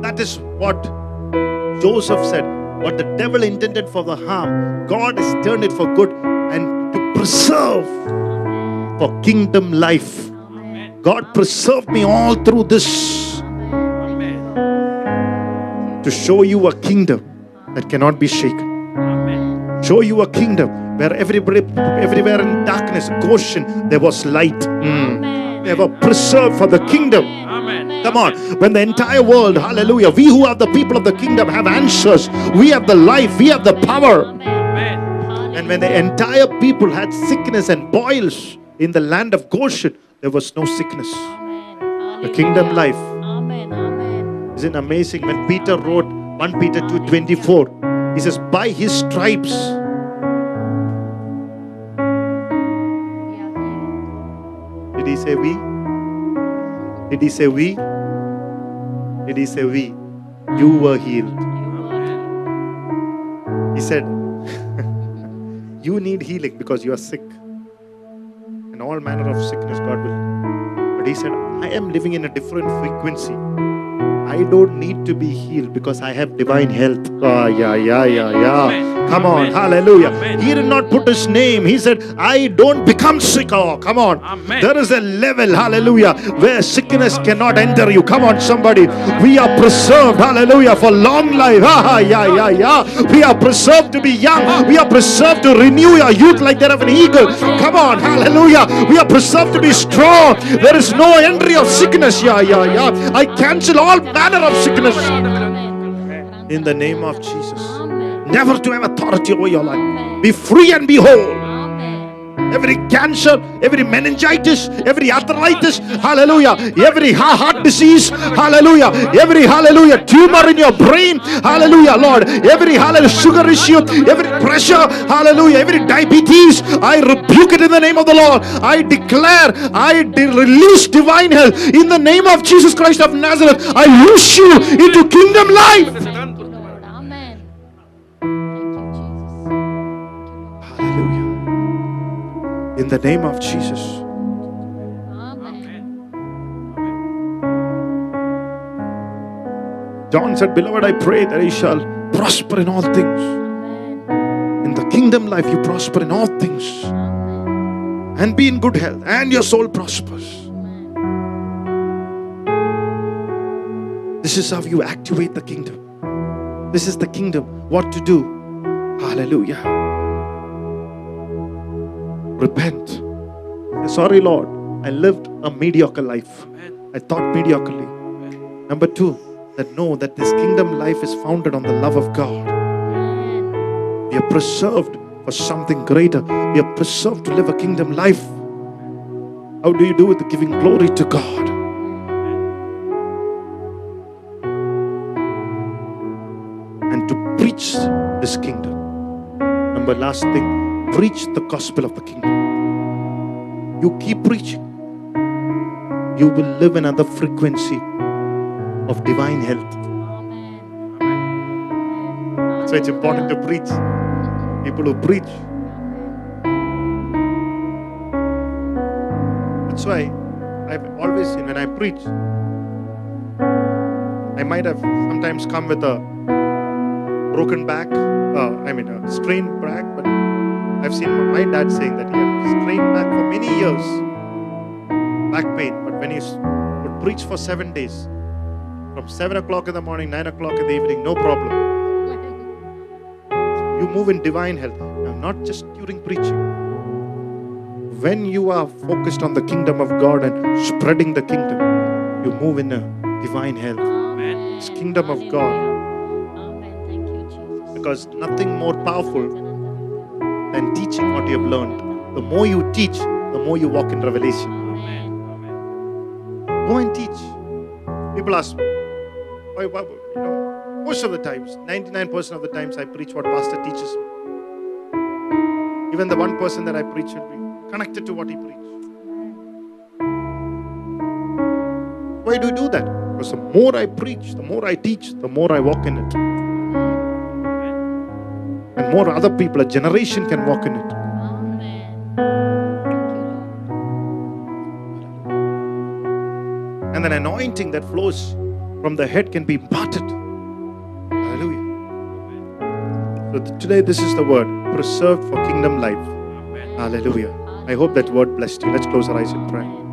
That is what Joseph said. What the devil intended for the harm, God has turned it for good and to preserve for kingdom life. Amen. God preserved me all through this. To show you a kingdom that cannot be shaken. Amen. show you a kingdom where everybody everywhere in darkness goshen there was light Mm. Amen. they were preserved for the kingdom Amen. come on when the entire world hallelujah we who are the people of the kingdom have answers we have the life we have the power Amen. And when the entire people had sickness and boils in the land of goshen there was no sickness Amen. The kingdom life. Isn't amazing when peter wrote 1 peter 2.24 he says by his stripes. Did he say we? Did he say we? Did he say we? You were healed. He said, You need healing because you are sick. And all manner of sickness God will. But he said, I am living in a different frequency. I don't need to be healed because I have divine health. Ah, yeah, yeah, yeah, yeah. Come on, hallelujah. He did not put his name. He said, I don't become sick. Oh, come on. Amen. There is a level, hallelujah, where sickness cannot enter you. Come on, somebody. We are preserved, hallelujah, for long life. Ah, ah, yeah, yeah, yeah. We are preserved to be young. We are preserved to renew your youth like that of an eagle. Come on, hallelujah. We are preserved to be strong. There is no entry of sickness. Yeah, yeah, yeah. I cancel all manner of sickness in the name of Jesus. Never to have authority over your life. Be free and be whole. Every cancer, every meningitis, every arthritis, hallelujah, every heart disease, hallelujah, every hallelujah tumor in your brain, hallelujah, Lord, every hallelujah sugar issue, every pressure, hallelujah, every diabetes, I rebuke it in the name of the Lord. I declare, I de- release divine health in the name of Jesus Christ of Nazareth. I loose you into kingdom life. In the name of Jesus. Amen. John said, Beloved, I pray that he shall prosper in all things. Amen. In the kingdom life, you prosper in all things Amen. and be in good health, and your soul prospers. This is how you activate the kingdom. This is the kingdom. What to do? Hallelujah. Repent. Sorry, Lord, I lived a mediocre life. Amen. I thought mediocrely. Amen. Number two, that know that this kingdom life is founded on the love of God. Amen. We are preserved for something greater. We are preserved to live a kingdom life. How do you do it? Giving glory to God. And to preach this kingdom. Number last thing, preach the gospel of the kingdom. You keep preaching. You will live another frequency of divine health. Amen. So it's important to preach. People who preach. That's why I've always seen when I preach, I might have sometimes come with a broken back, uh, I mean a strained back, but I've seen my dad saying that he had strained back for many years, back pain. But when he would preach for seven days, from seven o'clock in the morning, nine o'clock in the evening, no problem you move in divine health. Now, not just during preaching. When you are focused on the kingdom of God and spreading the kingdom, you move in a divine health. Amen. It's kingdom of God. Amen. Thank you, Jesus. Because nothing more powerful than teaching what you have learned. The more you teach, the more you walk in revelation. Amen. Go and teach. People ask me, why, why, you know, most of the times, 99% of the times I preach what pastor teaches me. Even the one person that I preach will be connected to what he preached. Why do you do that? Because the more I preach, the more I teach, the more I walk in it. And more other people, a generation can walk in it. And an anointing that flows from the head can be imparted. Hallelujah. So today, this is the word preserved for kingdom life. Hallelujah. I hope that word blessed you. Let's close our eyes in prayer.